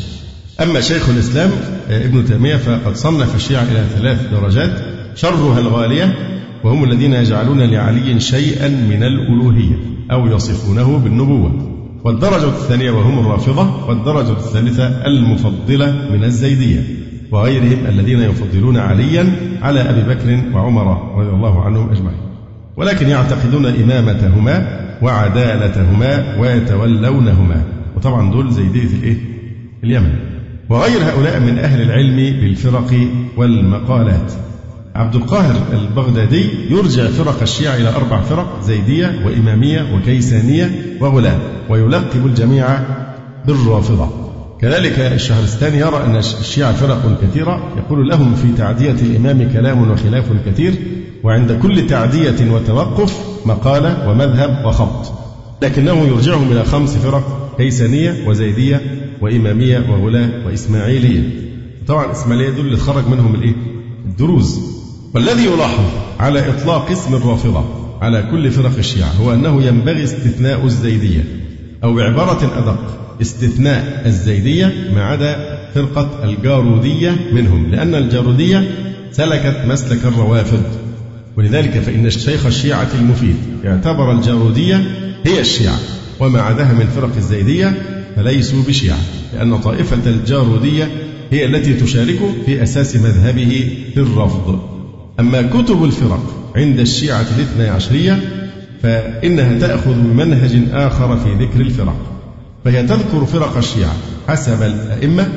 أما شيخ الإسلام ابن تيمية فقد صنف الشيعة إلى ثلاث درجات شرها الغالية وهم الذين يجعلون لعلي شيئا من الألوهية أو يصفونه بالنبوة. والدرجة الثانية وهم الرافضة والدرجة الثالثة المفضلة من الزيدية وغيرهم الذين يفضلون عليا على أبي بكر وعمر رضي الله عنهم أجمعين. ولكن يعتقدون إمامتهما وعدالتهما ويتولونهما. وطبعا دول زيدية الإيه؟ اليمن. وغير هؤلاء من أهل العلم بالفرق والمقالات. عبد القاهر البغدادي يرجع فرق الشيعة إلى أربع فرق زيدية وإمامية وكيسانية وغلاة ويلقب الجميع بالرافضة. كذلك الشهرستاني يرى أن الشيعة فرق كثيرة يقول لهم في تعدية الإمام كلام وخلاف كثير وعند كل تعدية وتوقف مقالة ومذهب وخط لكنه يرجعهم إلى خمس فرق كيسانية وزيدية وإمامية وغلاة وإسماعيلية. طبعا الإسماعيلية دول اللي خرج منهم الإيه؟ الدروز. والذي يلاحظ على إطلاق اسم الرافضة على كل فرق الشيعة هو أنه ينبغي استثناء الزيدية أو بعبارة أدق استثناء الزيدية ما عدا فرقة الجارودية منهم لأن الجارودية سلكت مسلك الروافض. ولذلك فإن الشيخ الشيعة المفيد اعتبر الجارودية هي الشيعة وما عداها من فرق الزيدية فليسوا بشيعة لأن طائفة الجارودية هي التي تشاركه في أساس مذهبه في الرفض. أما كتب الفرق عند الشيعة الاثنى عشرية فإنها تأخذ بمنهج آخر في ذكر الفرق فهي تذكر فرق الشيعة حسب الأئمة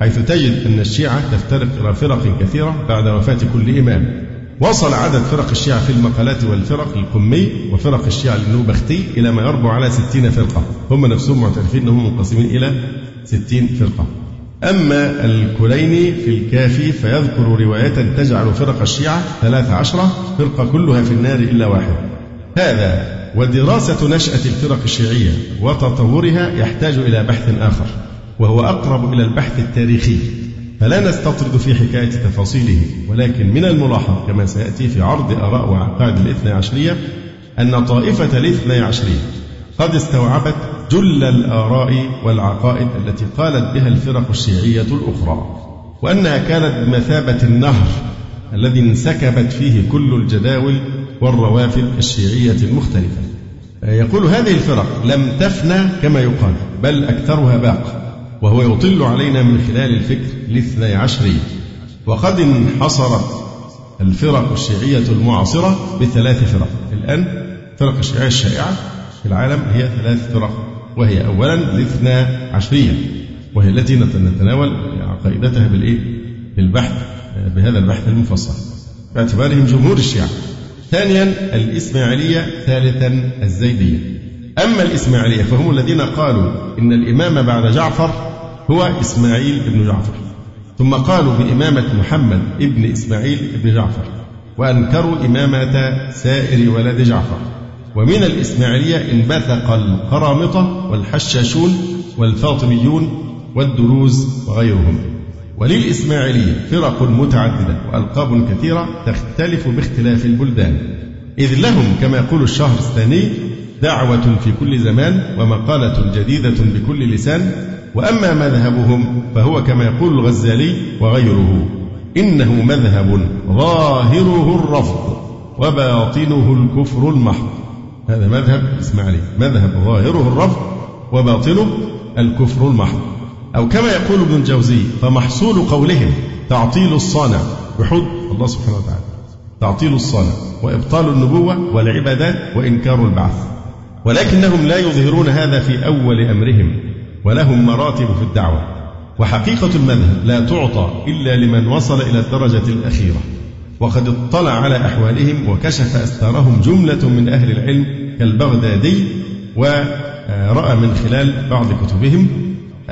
حيث تجد أن الشيعة تفترق إلى فرق كثيرة بعد وفاة كل إمام. وصل عدد فرق الشيعة في المقالات والفرق القمي وفرق الشيعة النوبختي إلى ما يربو على ستين فرقة. هم نفسهم معترفين أنهم منقسمين إلى ستين فرقة. أما الكليني في الكافي فيذكر رواية تجعل فرق الشيعة ثلاث عشرة فرقة كلها في النار إلا واحد. هذا ودراسة نشأة الفرق الشيعية وتطورها يحتاج إلى بحث آخر وهو أقرب إلى البحث التاريخي. فلا نستطرد في حكاية تفاصيله ولكن من الملاحظ كما سيأتي في عرض آراء وعقائد الاثنى عشرية أن طائفة الاثنى عشرية قد استوعبت جل الآراء والعقائد التي قالت بها الفرق الشيعية الأخرى وأنها كانت بمثابة النهر الذي انسكبت فيه كل الجداول والروافد الشيعية المختلفة. يقول هذه الفرق لم تفنى كما يقال بل أكثرها باق وهو يطل علينا من خلال الفكر الاثني عشري وقد انحصرت الفرق الشيعية المعاصرة بثلاث فرق. الآن فرق الشيعية الشائعة في العالم هي ثلاث فرق وهي أولا الاثنى عشرية وهي التي نتناول عقائدتها بالإيه؟ بالبحث بهذا البحث المفصل باعتبارهم جمهور الشيعة. ثانيا الإسماعيلية ثالثا الزيدية. أما الإسماعيلية فهم الذين قالوا إن الإمام بعد جعفر هو إسماعيل بن جعفر. ثم قالوا بإمامة محمد ابن إسماعيل بن جعفر وأنكروا إمامة سائر ولد جعفر. ومن الإسماعيلية انبثق القرامطة والحشاشون والفاطميون والدروز وغيرهم. وللإسماعيلية فرق متعددة وألقاب كثيرة تختلف باختلاف البلدان. إذ لهم كما يقول الشهر الثاني دعوة في كل زمان ومقالة جديدة بكل لسان وأما مذهبهم فهو كما يقول الغزالي وغيره إنه مذهب ظاهره الرفض وباطنه الكفر المحض. هذا مذهب الإسماعيلي مذهب ظاهره الرفض وباطنه الكفر المحض. أو كما يقول ابن الجوزي فمحصول قولهم تعطيل الصانع بحد الله سبحانه وتعالى تعطيل الصانع وإبطال النبوة والعبادات وإنكار البعث. ولكنهم لا يظهرون هذا في أول أمرهم ولهم مراتب في الدعوة. وحقيقة المذهب لا تعطى إلا لمن وصل إلى الدرجة الأخيرة. وقد اطلع على أحوالهم وكشف أستارهم جملة من أهل العلم كالبغدادي ورأى من خلال بعض كتبهم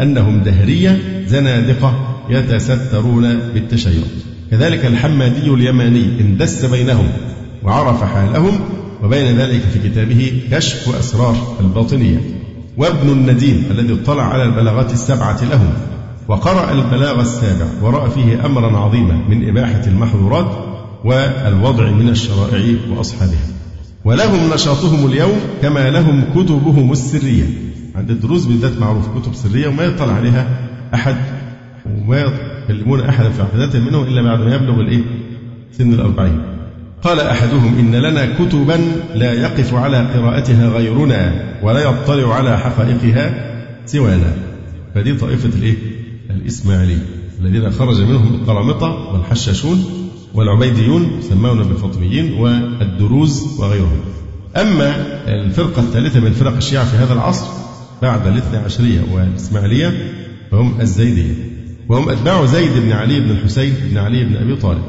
أنهم دهرية زنادقة يتسترون بالتشيع. كذلك الحمادي اليماني اندس بينهم وعرف حالهم وبين ذلك في كتابه كشف أسرار الباطنية. وابن النديم الذي اطلع على البلاغات السبعة لهم وقرأ البلاغ السابع ورأى فيه أمرا عظيما من إباحة المحظورات والوضع من الشرائع وأصحابها. ولهم نشاطهم اليوم كما لهم كتبهم السرية. عند الدروس بالذات معروف كتب سرية وما يطلع عليها أحد وما يكلمون أحدا في عقيدتهم منهم إلا بعد ما يبلغ الإيه؟ سن الأربعين. قال أحدهم إن لنا كتبا لا يقف على قراءتها غيرنا ولا يطلع على حقائقها سوانا. فدي طائفة الإيه؟ الإسماعيلي الذين خرج منهم القرامطة والحشاشون والعبيديون يسمون بالفاطميين والدروز وغيرهم. أما الفرقة الثالثة من فرق الشيعة في هذا العصر بعد الاثنى عشرية والإسماعيلية فهم الزيدية. وهم أتباع زيد بن علي بن الحسين بن علي بن أبي طالب.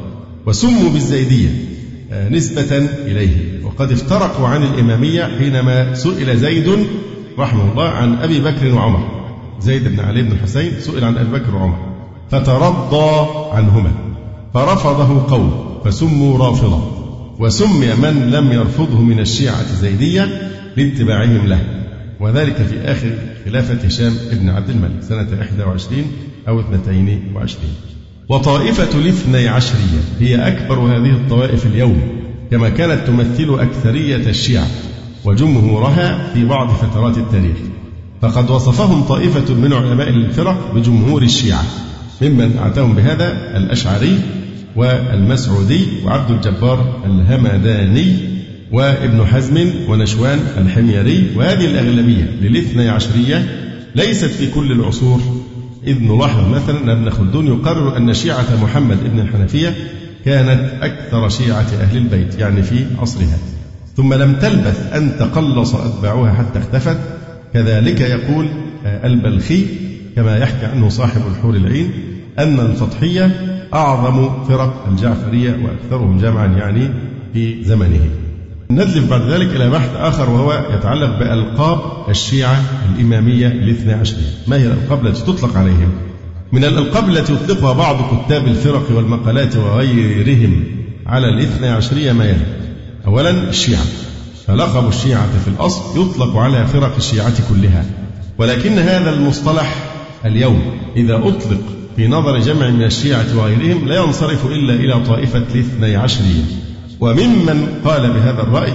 وسموا بالزيدية. نسبة إليه. وقد افترقوا عن الإمامية حينما سئل زيد رحمه الله عن أبي بكر وعمر. زيد بن علي بن الحسين سئل عن أبي بكر وعمر. فترضى عنهما. فرفضه قوم فسموا رافضة. وسمي من لم يرفضه من الشيعة زيدية لاتباعهم له. وذلك في آخر خلافة هشام بن عبد الملك سنة 21 أو 22 وطائفة الاثني عشرية هي أكبر هذه الطوائف اليوم كما كانت تمثل أكثرية الشيعة وجمهورها في بعض فترات التاريخ. فقد وصفهم طائفة من علماء الفرق بجمهور الشيعة ممن أعتهم بهذا الأشعري والمسعودي وعبد الجبار الهمداني وابن حزم ونشوان الحميري. وهذه الأغلبية للاثني عشرية ليست في كل العصور إذ نلاحظ مثلا أن ابن خلدون يقرر أن شيعة محمد بن الحنفية كانت أكثر شيعة أهل البيت يعني في عصرها. ثم لم تلبث أن تقلص أتباعها حتى اختفت. كذلك يقول البلخي كما يحكي عنه صاحب الحور العين أن الفطحية أعظم فرق الجعفرية وأكثرهم جمعا يعني في زمنه. ندلف بعد ذلك إلى بحث آخر وهو يتعلق بألقاب الشيعة الإمامية الاثنى عشرية ما هي الألقاب التي تطلق عليهم؟ من الألقاب التي يطلقها بعض كتاب الفرق والمقالات وغيرهم على الاثنى عشرية ما يلي. أولا الشيعة. فلقب الشيعة في الأصل يطلق على فرق الشيعة كلها. ولكن هذا المصطلح اليوم إذا أطلق في نظر جمع من الشيعة وغيرهم لا ينصرف إلا إلى طائفة الاثني عشرية. وممن قال بهذا الرأي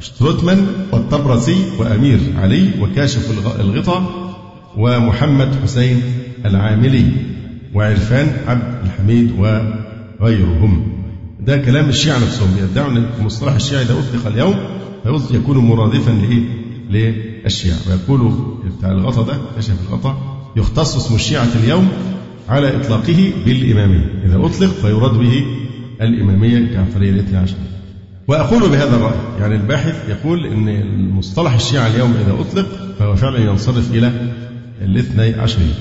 شتروتمان والطبرسي وأمير علي وكاشف الغطاء ومحمد حسين العاملي وعرفان عبد الحميد وغيرهم. ده كلام الشيعة نفسهم بيدعوا أن المصطلح الشيعي إذا أطلق اليوم يكون مرادفا لإيه؟ للشيعة. ويقول بتاع الغطا ده كشف الغطا يختص اسم الشيعة اليوم على إطلاقه بالإمامية إذا أطلق فيراد به الإمامية الجعفرية الإثنى عشر. وأقول بهذا الرأي يعني الباحث يقول أن المصطلح الشيعة اليوم إذا أطلق فهو فعلا ينصرف إلى الاثني عشرية.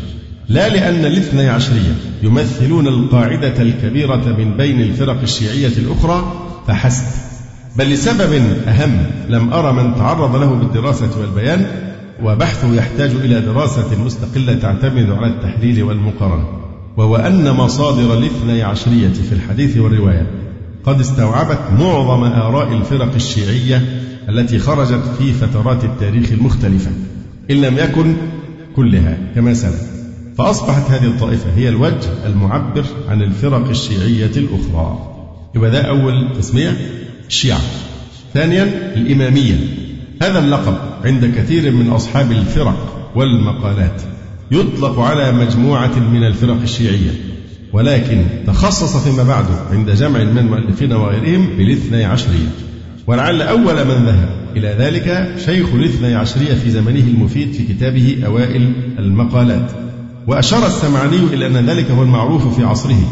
لا لأن الاثني عشرية يمثلون القاعدة الكبيرة من بين الفرق الشيعية الأخرى فحسب. بل لسبب أهم لم أرى من تعرض له بالدراسة والبيان وبحثه يحتاج إلى دراسة مستقلة تعتمد على التحليل والمقارنة. وهو أن مصادر الاثني عشرية في الحديث والرواية قد استوعبت معظم آراء الفرق الشيعية التي خرجت في فترات التاريخ المختلفة إن لم يكن كلها كما سلف فأصبحت هذه الطائفة هي الوجه المعبر عن الفرق الشيعية الأخرى. يبقى ده أول تسمية الشيعة. ثانيا الإمامية. هذا اللقب عند كثير من أصحاب الفرق والمقالات. يطلق على مجموعة من الفرق الشيعية ولكن تخصص فيما بعد عند جمع من المؤلفين وغيرهم بالاثني عشرية. ولعل أول من ذهب إلى ذلك شيخ الاثني عشرية في زمنه المفيد في كتابه أوائل المقالات. وأشار السمعاني إلى أن ذلك هو المعروف في عصره.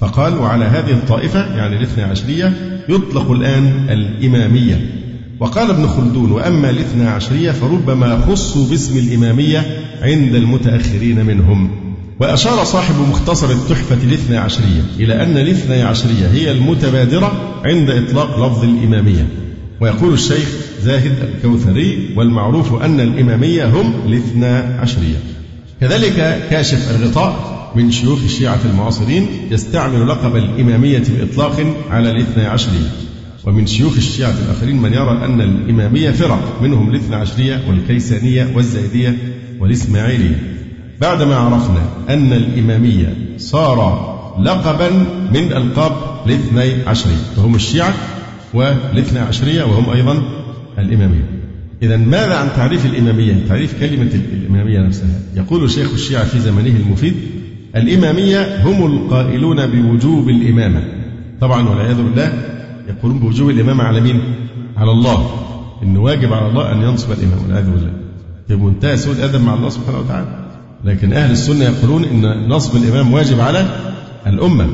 فقال وعلى هذه الطائفة يعني الاثنى عشرية يطلق الآن الإمامية. وقال ابن خلدون وأما الاثنى عشرية فربما خصوا باسم الإمامية عند المتأخرين منهم. وأشار صاحب مختصر التحفة الاثنى عشرية إلى أن الاثنى عشرية هي المتبادرة عند إطلاق لفظ الإمامية. ويقول الشيخ زاهد الكوثري والمعروف أن الإمامية هم الاثنى عشرية. كذلك كاشف الغطاء من شيوخ الشيعة المعاصرين يستعمل لقب الإمامية بإطلاق على الاثنى عشرية. ومن شيوخ الشيعة الآخرين من يرى أن الإمامية فرق منهم الاثنى عشرية والكيسانية والزيدية والإسماعيلية. بعدما عرفنا أن الإمامية صار لقبا من ألقاب الاثني عشرية فهم الشيعة والاثنى عشرية وهم أيضا الإمامية. إذا ماذا عن تعريف الإمامية؟ تعريف كلمة الإمامية نفسها. يقول شيخ الشيعة في زمنه المفيد الإمامية هم القائلون بوجوب الإمامة. طبعا والعياذ بالله يقولون بوجوب الإمامة على مين؟ على الله. إنه واجب على الله أن ينصب الإمام والعياذ بالله. في منتهى سوء الأدب مع الله سبحانه وتعالى. لكن أهل السنة يقولون إن نصب الإمام واجب على الأمة.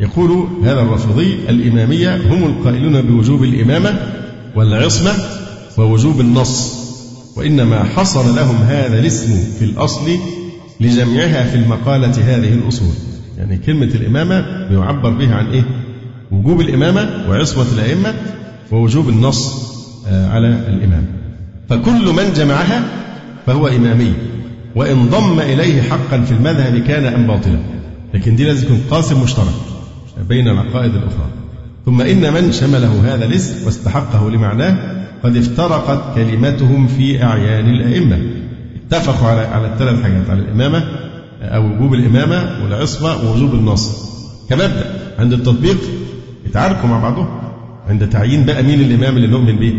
يقول هذا الرافضي الإمامية هم القائلون بوجوب الإمامة والعصمة ووجوب النص. وإنما حصل لهم هذا الاسم في الأصل لجمعها في المقالة هذه الأصول. يعني كلمة الإمامة بيعبر بها عن إيه؟ وجوب الإمامة وعصمة الأئمة ووجوب النص آه، على الإمام. فكل من جمعها فهو إمامي وإن ضم إليه حقا في المذهب كان أم باطلا. لكن دي لازم يكون قاسم مشترك بين العقائد الأخرى. ثم إن من شمله هذا الاسم واستحقه لمعناه قد افترقت كلمتهم في أعيان الأئمة. اتفقوا على على الثلاث حاجات على الإمامة أو وجوب الإمامة والعصمة ووجوب النص. كمبدأ عند التطبيق يتعاركوا مع بعضهم عند تعيين بقى مين الإمام اللي نؤمن به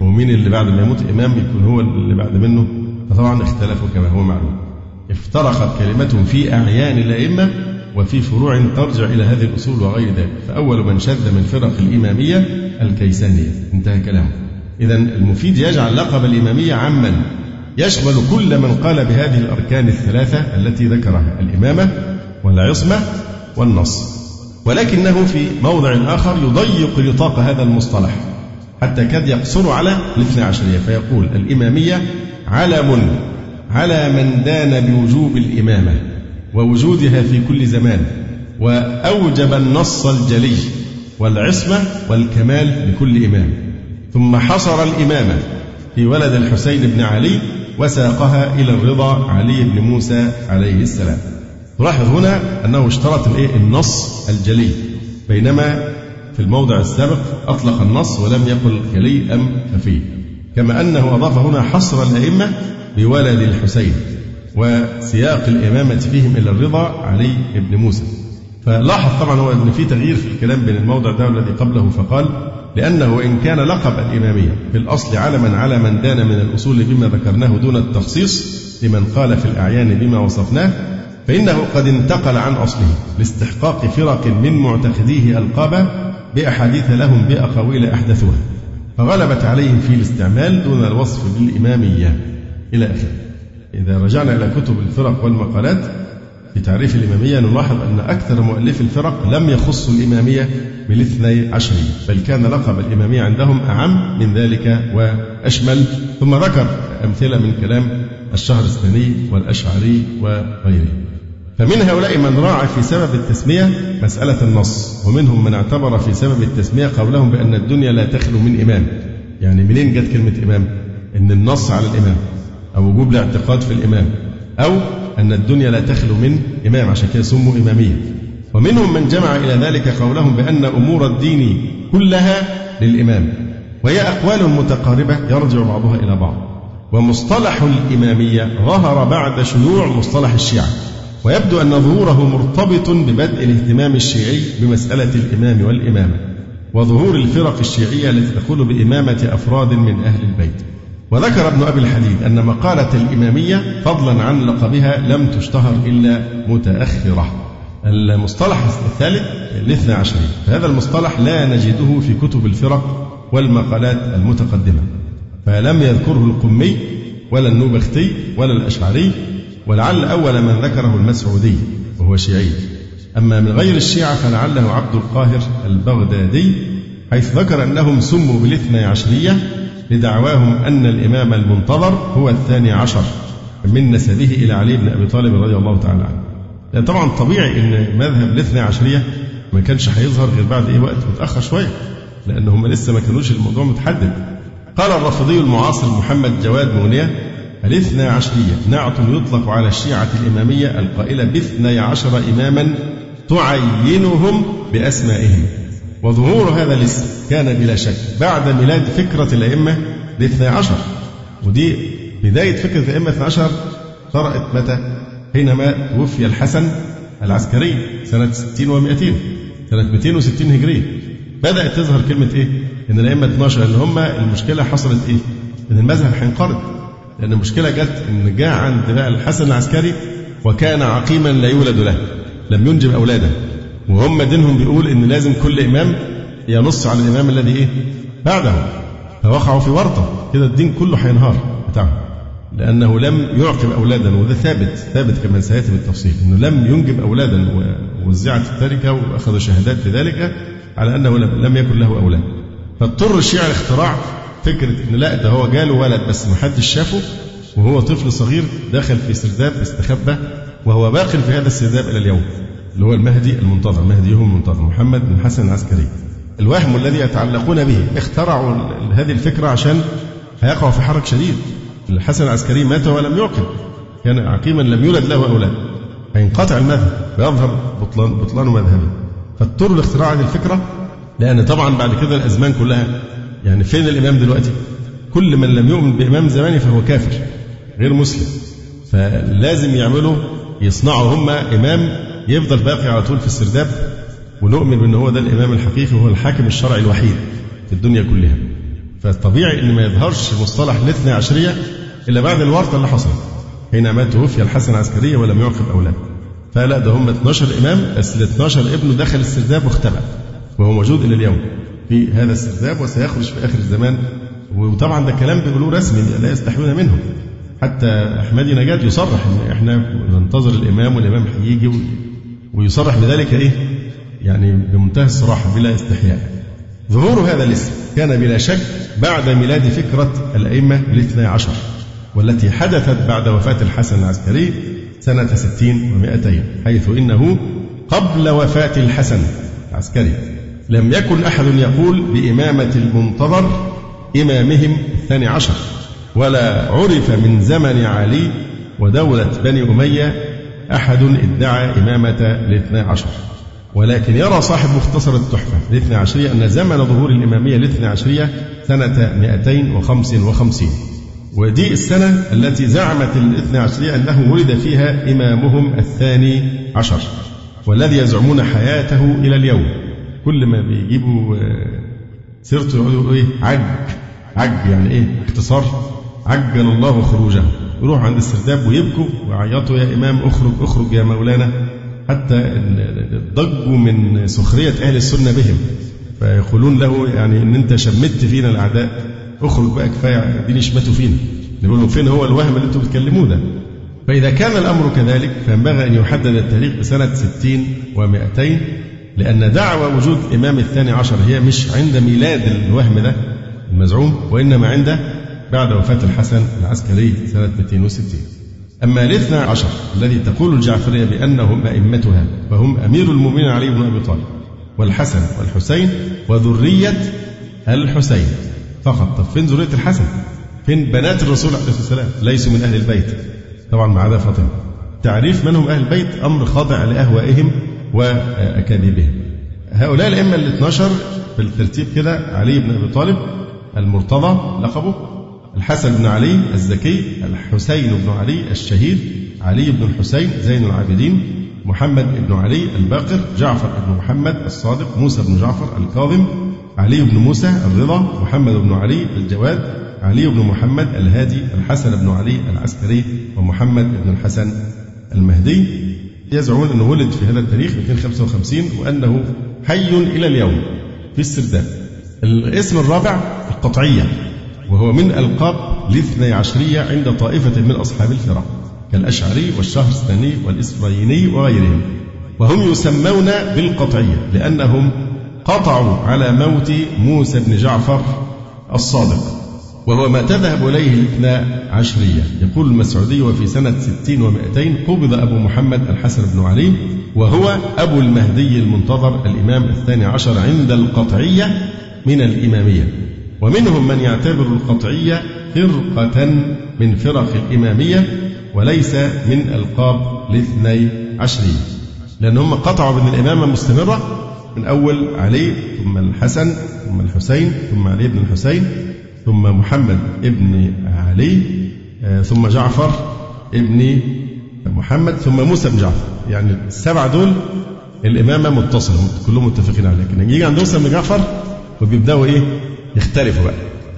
ومين اللي بعد ما يموت؟ إمام يكون هو اللي بعد منه. فطبعا اختلفوا كما هو معلوم. افترقت كلمتهم في أعيان الأئمة وفي فروع ترجع إلى هذه الأصول وغير ذلك. فأول من شذ من فرق الإمامية الكيسانية. انتهى كلامه. إذا المفيد يجعل لقب الإمامية عاما يشمل كل من قال بهذه الأركان الثلاثة التي ذكرها الإمامة والعصمة والنص. ولكنه في موضع آخر يضيق نطاق هذا المصطلح حتى كاد يقصر على الاثنى عشرية فيقول الإمامية علم على من دان بوجوب الإمامة ووجودها في كل زمان وأوجب النص الجلي والعصمة والكمال لكل إمام ثم حصر الإمامة في ولد الحسين بن علي وساقها إلى الرضا علي بن موسى عليه السلام. تلاحظ هنا أنه اشترط الإيه؟ النص الجلي. بينما في الموضع السابق أطلق النص ولم يقل جلي أم خفي كما أنه أضاف هنا حصر الأئمة بولد الحسين وسياق الإمامة فيهم إلى الرضا علي بن موسى. فلاحظ طبعا هو أن في تغيير في الكلام بين الموضع ده والذي قبله فقال لأنه وإن كان لقب الإمامية في الأصل علما على من دان من الأصول بما ذكرناه دون التخصيص لمن قال في الأعيان بما وصفناه فإنه قد انتقل عن أصله لاستحقاق فرق من معتقديه ألقابا بأحاديث لهم بأقاويل أحدثوها فغلبت عليهم في الاستعمال دون الوصف بالإمامية. إلى آخره. إذا رجعنا إلى كتب الفرق والمقالات في تعريف الإمامية نلاحظ أن أكثر مؤلفي الفرق لم يخصوا الإمامية بالاثني عشرية بل كان لقب الإمامية عندهم أعم من ذلك وأشمل ثم ذكر أمثلة من كلام الشهر الثاني والأشعري وغيره. فمن هؤلاء من راعى في سبب التسمية مسألة النص ومنهم من اعتبر في سبب التسمية قولهم بأن الدنيا لا تخلو من إمام. يعني منين جت كلمة إمام؟ إن النص على الإمام أو وجوب الاعتقاد في الإمام أو أن الدنيا لا تخلو من إمام عشان كده سموا إمامية. ومنهم من جمع إلى ذلك قولهم بأن أمور الدين كلها للإمام. وهي أقوال متقاربة يرجع بعضها إلى بعض. ومصطلح الإمامية ظهر بعد شيوع مصطلح الشيعة. ويبدو أن ظهوره مرتبط ببدء الاهتمام الشيعي بمسألة الإمام والإمامة وظهور الفرق الشيعية التي تقول بإمامة أفراد من أهل البيت. وذكر ابن أبي الحديد أن مقالة الإمامية فضلا عن لقبها لم تشتهر إلا متأخرة. المصطلح الثالث الاثنى عشري فهذا المصطلح لا نجده في كتب الفرق والمقالات المتقدمة. فلم يذكره القمي ولا النوبختي ولا الأشعري ولعل أول من ذكره المسعودي وهو شيعي. أما من غير الشيعة فلعله عبد القاهر البغدادي حيث ذكر أنهم سموا بالاثنى عشرية لدعواهم أن الإمام المنتظر هو الثاني عشر من نسبه إلى علي بن أبي طالب رضي الله تعالى عنه. لأن طبعا طبيعي أن مذهب الاثنى عشرية ما كانش هيظهر غير بعد إيه وقت متأخر شوية لأن هم لسه ما كانوش الموضوع متحدد. قال الرافضي المعاصر محمد جواد مغنية الاثنى عشرية نعت يطلق على الشيعة الإمامية القائلة باثني عشر إماما تعينهم بأسمائهم وظهور هذا الاسم كان بلا شك بعد ميلاد فكرة الأئمة الاثنى عشر ودي بداية فكرة الأئمة الاثنى عشر طرأت متى؟ حينما توفي الحسن العسكري سنة 60 و200 سنة 260 هجرية بدأت تظهر كلمة إيه؟ إن الأئمة 12 اللي هم المشكلة حصلت إيه؟ إن المذهب هينقرض لأن المشكلة جت إن جاء عند بقى الحسن العسكري وكان عقيما لا يولد له لم ينجب أولادا وهم دينهم بيقول إن لازم كل إمام ينص على الإمام الذي إيه؟ بعده. فوقعوا في ورطة. كده الدين كله هينهار بتاعهم. لأنه لم يعقب أولادا وده ثابت ثابت كما سيأتي بالتفصيل. أنه لم ينجب أولادا ووزعت التركة وأخذ شهادات في ذلك على أنه لم يكن له أولاد. فاضطر الشيعة لاختراع فكرة أن لا ده هو جاله ولد بس ما حدش شافه وهو طفل صغير دخل في سرداب استخبى وهو باق في هذا السرداب إلى اليوم اللي هو المهدي المنتظر مهديهم المنتظر محمد بن حسن العسكري. الوهم الذي يتعلقون به اخترعوا هذه الفكرة عشان هيقعوا في حرج شديد. الحسن العسكري مات ولم يعقل كان عقيما لم يولد له أولاد فينقطع المذهب ويظهر بطلان بطلان مذهبه. فاضطروا لاختراع هذه الفكرة لأن طبعا بعد كده الأزمان كلها يعني فين الإمام دلوقتي؟ كل من لم يؤمن بإمام زمانه فهو كافر غير مسلم. فلازم يعملوا يصنعوا هم إمام يفضل باقي على طول في السرداب ونؤمن بأن هو ده الإمام الحقيقي وهو الحاكم الشرعي الوحيد في الدنيا كلها. فالطبيعي أن ما يظهرش مصطلح الاثنى عشرية إلا بعد الورطة اللي حصلت حينما توفي الحسن العسكري ولم يعقب أولاد فلا ده هم 12 إمام بس ال 12 ابنه دخل السرداب واختبأ وهو موجود إلى اليوم. في هذا السرداب وسيخرج في آخر الزمان. وطبعا ده كلام بيقولوه رسمي لا يستحيون منه. حتى أحمدي نجاد يصرح إن إحنا ننتظر الإمام والإمام هيجي ويصرح بذلك إيه؟ يعني بمنتهى الصراحة بلا استحياء. ظهور هذا الاسم كان بلا شك بعد ميلاد فكرة الأئمة الاثنى عشر والتي حدثت بعد وفاة الحسن العسكري سنة ستين ومائتين حيث إنه قبل وفاة الحسن العسكري. لم يكن أحد يقول بإمامة المنتظر إمامهم الثاني عشر ولا عرف من زمن علي ودولة بني أمية أحد ادعى إمامة الاثنى عشر. ولكن يرى صاحب مختصر التحفة الاثنى عشرية أن زمن ظهور الإمامية الاثنى عشرية سنة 255 ودي السنة التي زعمت الاثنى عشرية أنه ولد فيها إمامهم الثاني عشر والذي يزعمون حياته إلى اليوم. كل ما بيجيبوا آه، سيرته يقولوا إيه عج عج يعني إيه اختصار عجل الله خروجه. يروحوا عند السرداب ويبكوا ويعيطوا يا إمام اخرج اخرج يا مولانا. حتى ضجوا من سخرية أهل السنة بهم. فيقولون له يعني إن أنت شمت فينا الأعداء اخرج بقى كفاية دي يشمتوا فينا. نقول فين هو الوهم اللي أنتم بتتكلموه ده؟ فإذا كان الأمر كذلك فينبغي أن يحدد التاريخ بسنة ستين ومائتين لأن دعوى وجود الإمام الثاني عشر هي مش عند ميلاد الوهم ده المزعوم وإنما عند بعد وفاة الحسن العسكري سنة 260 أما الاثنى عشر الذي تقول الجعفرية بأنهم أئمتها فهم أمير المؤمنين علي بن أبي طالب والحسن والحسين وذرية الحسين. فقط. طب فين ذرية الحسن؟ فين بنات الرسول عليه الصلاة والسلام؟ ليسوا من أهل البيت. طبعا ما عدا فاطمة. تعريف من هم أهل البيت؟ أمر خاضع لأهوائهم وأكاذيبهم. هؤلاء الأئمة ال 12 بالترتيب كده علي بن أبي طالب المرتضى لقبه الحسن بن علي الزكي الحسين بن علي الشهيد علي بن الحسين زين العابدين محمد بن علي الباقر جعفر بن محمد الصادق موسى بن جعفر الكاظم علي بن موسى الرضا محمد بن علي الجواد علي بن محمد الهادي الحسن بن علي العسكري ومحمد بن الحسن المهدي. يزعمون أنه ولد في هذا التاريخ 255 وأنه حي إلى اليوم في السرداب. الاسم الرابع القطعية وهو من ألقاب الاثني عشرية عند طائفة من أصحاب الفرق كالأشعري والشهرستاني والإسرائيلي وغيرهم. وهم يسمون بالقطعية لأنهم قطعوا على موت موسى بن جعفر الصادق. وهو ما تذهب إليه الاثنى عشرية يقول المسعودي وفي سنة ستين ومائتين قبض أبو محمد الحسن بن علي وهو أبو المهدي المنتظر الإمام الثاني عشر عند القطعية من الإمامية. ومنهم من يعتبر القطعية فرقة من فرق الإمامية وليس من ألقاب الاثني عشرية لأن هم قطعوا بأن الإمامة مستمرة من أول علي ثم الحسن ثم الحسين ثم علي بن الحسين ثم محمد ابن علي آه، ثم جعفر ابن محمد ثم موسى بن جعفر. يعني السبعة دول الإمامة متصلة كلهم متفقين عليها. لكن يجي عند موسى بن جعفر وبيبدأوا إيه؟ يختلفوا بقى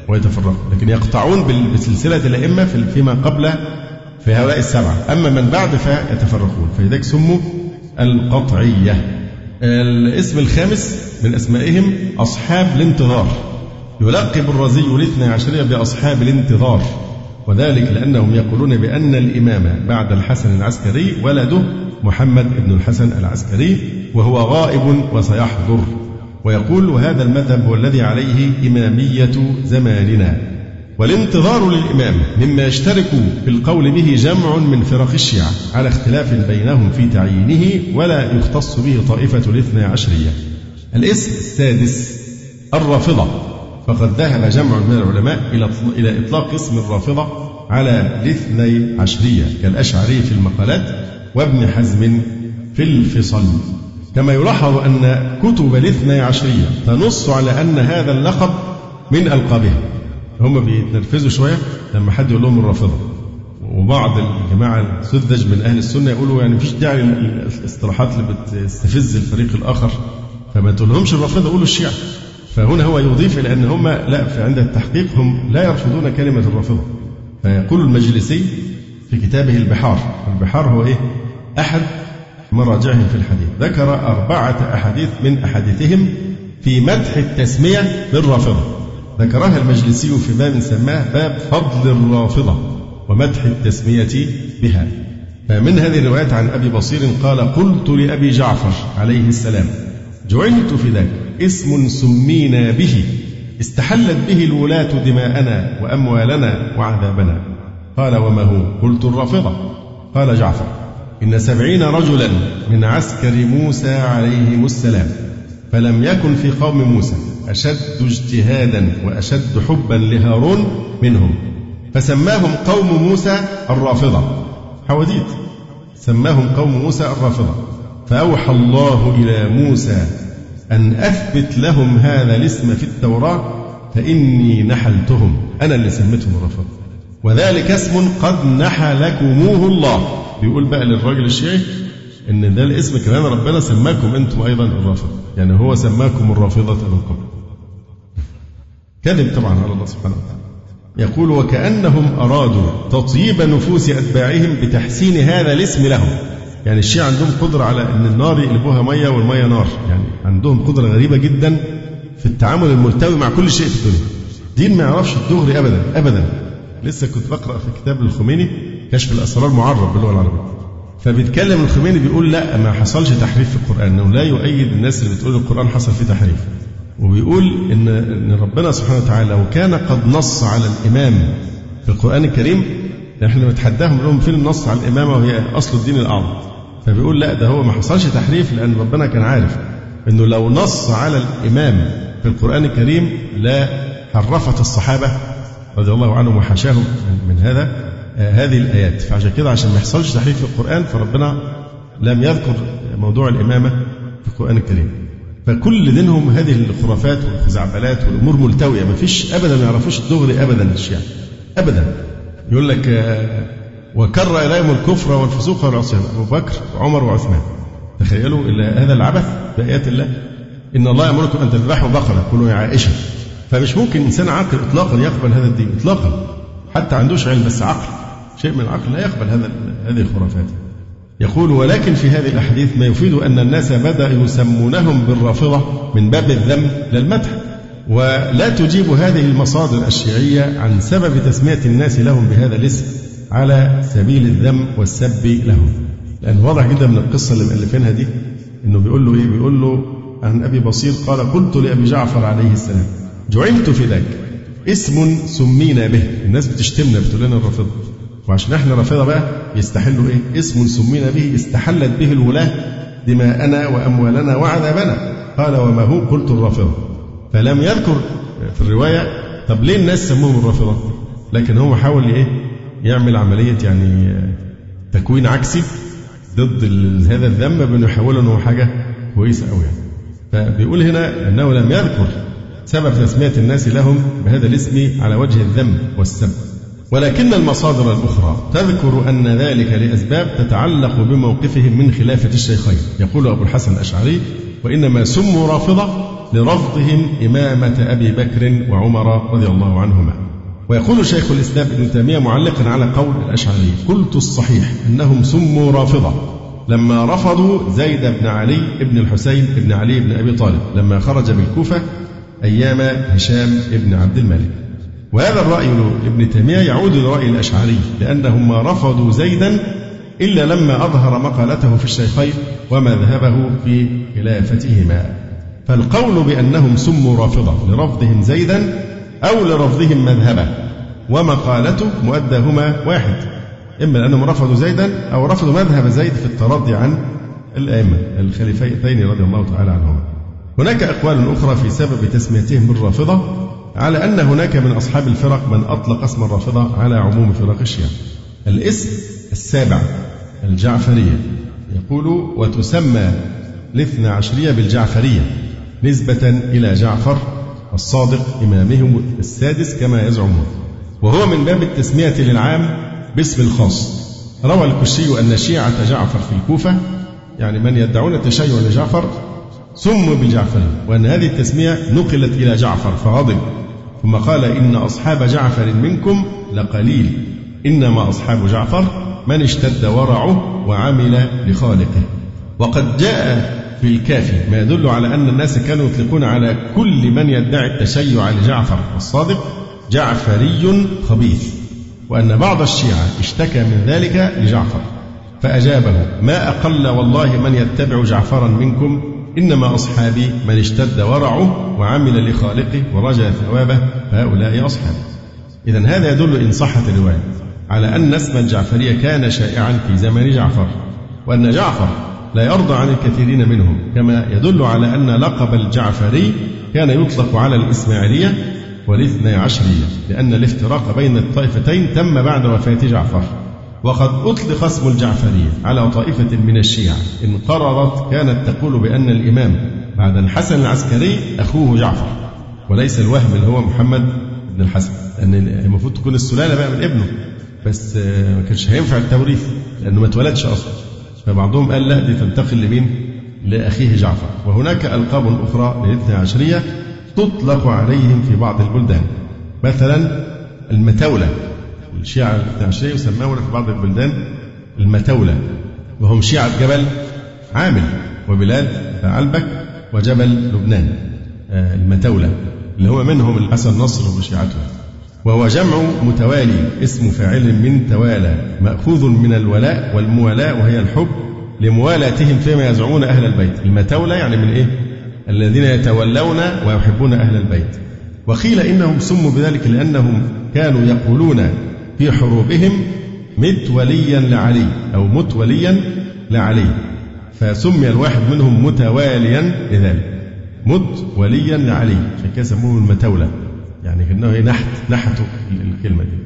ويتفرقوا. لكن يقطعون بسلسلة الأئمة فيما قبل في هؤلاء السبعة. أما من بعد فيتفرقون. فلذلك سموا القطعية. الاسم الخامس من أسمائهم أصحاب الانتظار. يلقب الرازي الاثنى عشرية بأصحاب الانتظار وذلك لأنهم يقولون بأن الإمام بعد الحسن العسكري ولده محمد بن الحسن العسكري وهو غائب وسيحضر. ويقول وهذا المذهب هو الذي عليه إمامية زماننا. والانتظار للإمام مما يشترك في القول به جمع من فرق الشيعة على اختلاف بينهم في تعيينه ولا يختص به طائفة الاثنى عشرية. الاسم السادس الرافضة. فقد ذهب جمع من العلماء إلى إلى إطلاق اسم الرافضة على الاثني عشرية كالأشعري في المقالات وابن حزم في الفصل. كما يلاحظ أن كتب الاثني عشرية تنص على أن هذا اللقب من ألقابها. هم بيتنرفزوا شوية لما حد يقول لهم الرافضة. وبعض الجماعة السذج من أهل السنة يقولوا يعني مفيش داعي للاصطلاحات اللي بتستفز الفريق الآخر. فما تقولهمش الرافضة قولوا الشيعة. فهنا هو يضيف إلى أن هم لا عند التحقيق هم لا يرفضون كلمة الرافضة. فيقول المجلسي في كتابه البحار البحار هو إيه؟ أحد مراجعهم في الحديث. ذكر أربعة أحاديث من أحاديثهم في مدح التسمية بالرافضة. ذكرها المجلسي في باب سماه باب فضل الرافضة ومدح التسمية بها. فمن هذه الروايات عن أبي بصير قال قلت لأبي جعفر عليه السلام جعلت في ذاك اسم سمينا به. استحلت به الولاة دماءنا وأموالنا وعذابنا. قال وما هو؟ قلت الرافضة. قال جعفر. إن سبعين رجلا من عسكر موسى عليهم السلام فلم يكن في قوم موسى أشد اجتهادا وأشد حبا لهارون منهم. فسماهم قوم موسى الرافضة. حواديت. سماهم قوم موسى الرافضة. فأوحى الله إلى موسى أن أثبت لهم هذا الاسم في التوراة فإني نحلتهم. أنا اللي سميتهم الرافضة وذلك اسم قد نحلكموه الله. بيقول بقى للراجل الشيعي إن ده الاسم كمان ربنا سماكم أنتم أيضا الرافضه يعني هو سماكم الرافضة من قبل. كذب طبعا على الله سبحانه وتعالى. يقول وكأنهم أرادوا تطيب نفوس أتباعهم بتحسين هذا الاسم لهم. يعني الشيعة عندهم قدرة على أن النار يقلبوها مية والمية نار. يعني عندهم قدرة غريبة جدا في التعامل الملتوي مع كل شيء في الدنيا. دين ما يعرفش الدغري أبدا أبدا. لسه كنت بقرأ في كتاب للخميني كشف الأسرار معرب باللغة العربية. فبيتكلم الخميني بيقول لا ما حصلش تحريف في القرآن. انه لا يؤيد الناس اللي بتقول القرآن حصل فيه تحريف. وبيقول ان إن ربنا سبحانه وتعالى لو كان قد نص على الإمام في القرآن الكريم. إحنا بنتحداهم لهم فين النص على الإمامة وهي أصل الدين الأعظم؟ فبيقول لا ده هو ما حصلش تحريف لأن ربنا كان عارف إنه لو نص على الإمام في القرآن الكريم لا حرفت الصحابة رضي الله عنهم وحاشاهم من هذا آه، هذه الآيات. فعشان كده عشان ما يحصلش تحريف في القرآن فربنا لم يذكر موضوع الإمامة في القرآن الكريم. فكل دينهم هذه الخرافات والخزعبلات والأمور ملتوية. ما فيش أبدا ما يعرفوش الدغري أبدا الشيعة أبدا. يقول لك آه، وكر إليهم الكفر والفسوق والعصيان. أبو بكر وعمر وعثمان. تخيلوا هذا العبث بآيات الله. إن الله يأمركم أن تذبحوا بقرة كلوا يا عائشة. فمش ممكن إنسان عاقل إطلاقا يقبل هذا الدين إطلاقا. حتى عندوش علم بس عقل. شيء من العقل لا يقبل هذا هذه الخرافات. يقول ولكن في هذه الأحاديث ما يفيد أن الناس بدأوا يسمونهم بالرافضة من باب الذم للمدح. ولا تجيب هذه المصادر الشيعية عن سبب تسمية الناس لهم بهذا الاسم. على سبيل الذم والسب لهم. لأن واضح جدا من القصة اللي مألفينها دي إنه بيقول له إيه؟ بيقول له عن أبي بصير قال قلت لأبي جعفر عليه السلام جعلت في ذاك اسم سمينا به. الناس بتشتمنا بتقول لنا الرافضة. وعشان إحنا رافضة بقى يستحلوا إيه؟ اسم سمينا به استحلت به الولاة دماءنا وأموالنا وعذابنا. قال وما هو؟ قلت الرافضة. فلم يذكر في الرواية. طب ليه الناس سموهم الرافضة؟ لكن هو حاول إيه يعمل عملية يعني تكوين عكسي ضد هذا الذم يحوله أنه حاجة كويسة أوي يعني. فبيقول هنا أنه لم يذكر سبب تسمية الناس لهم بهذا الاسم على وجه الذم والسب. ولكن المصادر الأخرى تذكر أن ذلك لأسباب تتعلق بموقفهم من خلافة الشيخين. يقول أبو الحسن الأشعري وإنما سموا رافضة لرفضهم إمامة أبي بكر وعمر رضي الله عنهما. ويقول شيخ الإسلام ابن تيمية معلقا على قول الأشعري قلت الصحيح أنهم سموا رافضة لما رفضوا زيد بن علي بن الحسين بن علي بن أبي طالب لما خرج بالكوفة أيام هشام بن عبد الملك. وهذا الرأي ابن تيمية يعود لرأي الأشعري لأنهم ما رفضوا زيدا إلا لما أظهر مقالته في الشيخين ومذهبه في خلافتهما فالقول بأنهم سموا رافضة لرفضهم زيدا أو لرفضهم مذهبه ومقالته مؤداهما واحد. إما لأنهم رفضوا زيدا أو رفضوا مذهب زيد في الترضي عن الأئمة الخليفتين رضي الله تعالى عنهما. هناك أقوال أخرى في سبب تسميتهم بالرافضة على أن هناك من أصحاب الفرق من أطلق اسم الرافضة على عموم فرق الشيعة. الاسم السابع الجعفرية. يقول وتسمى الاثنى عشرية بالجعفرية نسبة إلى جعفر الصادق إمامهم السادس كما يزعمون. وهو من باب التسمية للعام باسم الخاص. روى الكشي أن شيعة جعفر في الكوفة يعني من يدعون التشيع لجعفر سموا بالجعفري وأن هذه التسمية نقلت إلى جعفر فغضب. ثم قال إن أصحاب جعفر منكم لقليل. إنما أصحاب جعفر من اشتد ورعه وعمل لخالقه. وقد جاء في الكافي. ما يدل على أن الناس كانوا يطلقون على كل من يدعي التشيع لجعفر الصادق جعفري خبيث وأن بعض الشيعة اشتكى من ذلك لجعفر فأجابه ما أقل والله من يتبع جعفرا منكم إنما أصحابي من اشتد ورعه وعمل لخالقه ورجى ثوابه فهؤلاء أصحابي. إذا هذا يدل إن صحت الرواية على أن اسم الجعفرية كان شائعا في زمن جعفر وأن جعفر لا يرضى عن الكثيرين منهم كما يدل على أن لقب الجعفري كان يطلق على الإسماعيلية والاثني عشرية لأن الافتراق بين الطائفتين تم بعد وفاة جعفر. وقد أطلق اسم الجعفرية على طائفة من الشيعة. إن قررت كانت تقول بأن الإمام بعد الحسن العسكري أخوه جعفر وليس الوهم اللي هو محمد بن الحسن لأن المفروض تكون السلالة بقى من ابنه بس ما كانش هينفع التوريث لأنه ما اتولدش أصلا. فبعضهم قال لا دي تنتقل لمين؟ لأخيه جعفر. وهناك ألقاب أخرى للاثنى عشرية تطلق عليهم في بعض البلدان. مثلا المتولة الشيعة الاثنى عشرية يسمون في بعض البلدان المتولة وهم شيعة جبل عامل وبلاد علبك وجبل لبنان. آه، المتولة اللي هو منهم الحسن نصر وشيعته. وهو جمع متوالي اسم فاعل من توالى مأخوذ من الولاء والموالاة وهي الحب لموالاتهم فيما يزعمون أهل البيت. المتولى يعني من إيه؟ الذين يتولون ويحبون أهل البيت. وقيل إنهم سموا بذلك لأنهم كانوا يقولون في حروبهم مت وليا لعلي أو مت وليا لعلي فسمي الواحد منهم متواليا لذلك. مت وليا لعلي عشان كده سموه المتولى. يعني كأنه نحت نحتوا الكلمة دي.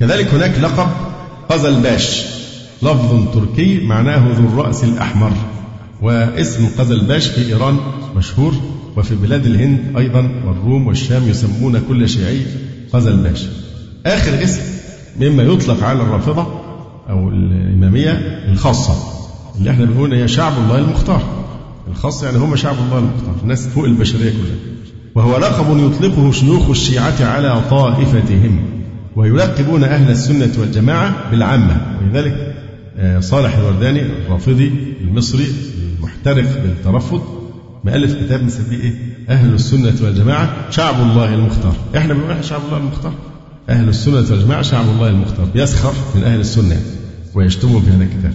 كذلك هناك لقب قزل باش لفظ تركي معناه ذو الرأس الأحمر. واسم قزل باش في إيران مشهور. وفي بلاد الهند أيضا والروم والشام يسمون كل شيعي قزل باش آخر اسم مما يطلق على الرافضة أو الإمامية الخاصة. اللي إحنا بنقول هي شعب الله المختار. الخاصة يعني هم شعب الله المختار. الناس فوق البشرية كلها. وهو لقب يطلقه شيوخ الشيعة على طائفتهم ويلقبون أهل السنة والجماعة بالعامة. ولذلك آه، صالح الورداني الرافضي المصري المحترف بالترفض مؤلف كتاب نسميه إيه؟ أهل السنة والجماعة شعب الله المختار. إحنا بنقول شعب الله المختار. أهل السنة والجماعة شعب الله المختار. يسخر من أهل السنة ويشتمهم في هذا الكتاب.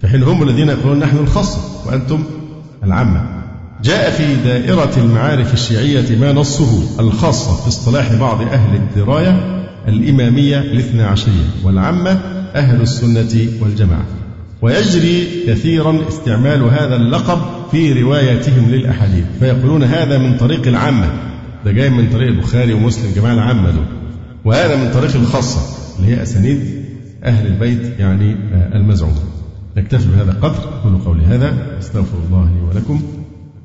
في حين هم الذين يقولون نحن الخاصة وأنتم العامة. جاء في دائرة المعارف الشيعية ما نصه الخاصة في اصطلاح بعض أهل الدراية الإمامية الاثنى عشرية والعامة أهل السنة والجماعة. ويجري كثيرا استعمال هذا اللقب في رواياتهم للأحاديث. فيقولون هذا من طريق العامة. ده جاي من طريق البخاري ومسلم جماعة العامة دول. وهذا من طريق الخاصة اللي هي أسانيد أهل البيت يعني المزعوم. نكتفي بهذا القدر أقول قولي هذا. أستغفر الله لي ولكم.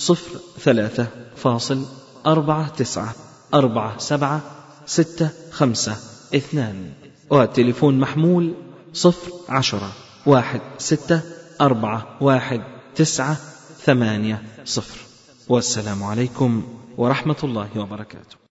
صفر ثلاثة فاصل أربعة تسعة أربعة سبعة ستة خمسة اثنان. وتليفون محمول صفر عشرة واحد ستة أربعة واحد تسعة ثمانية صفر. والسلام عليكم ورحمة الله وبركاته.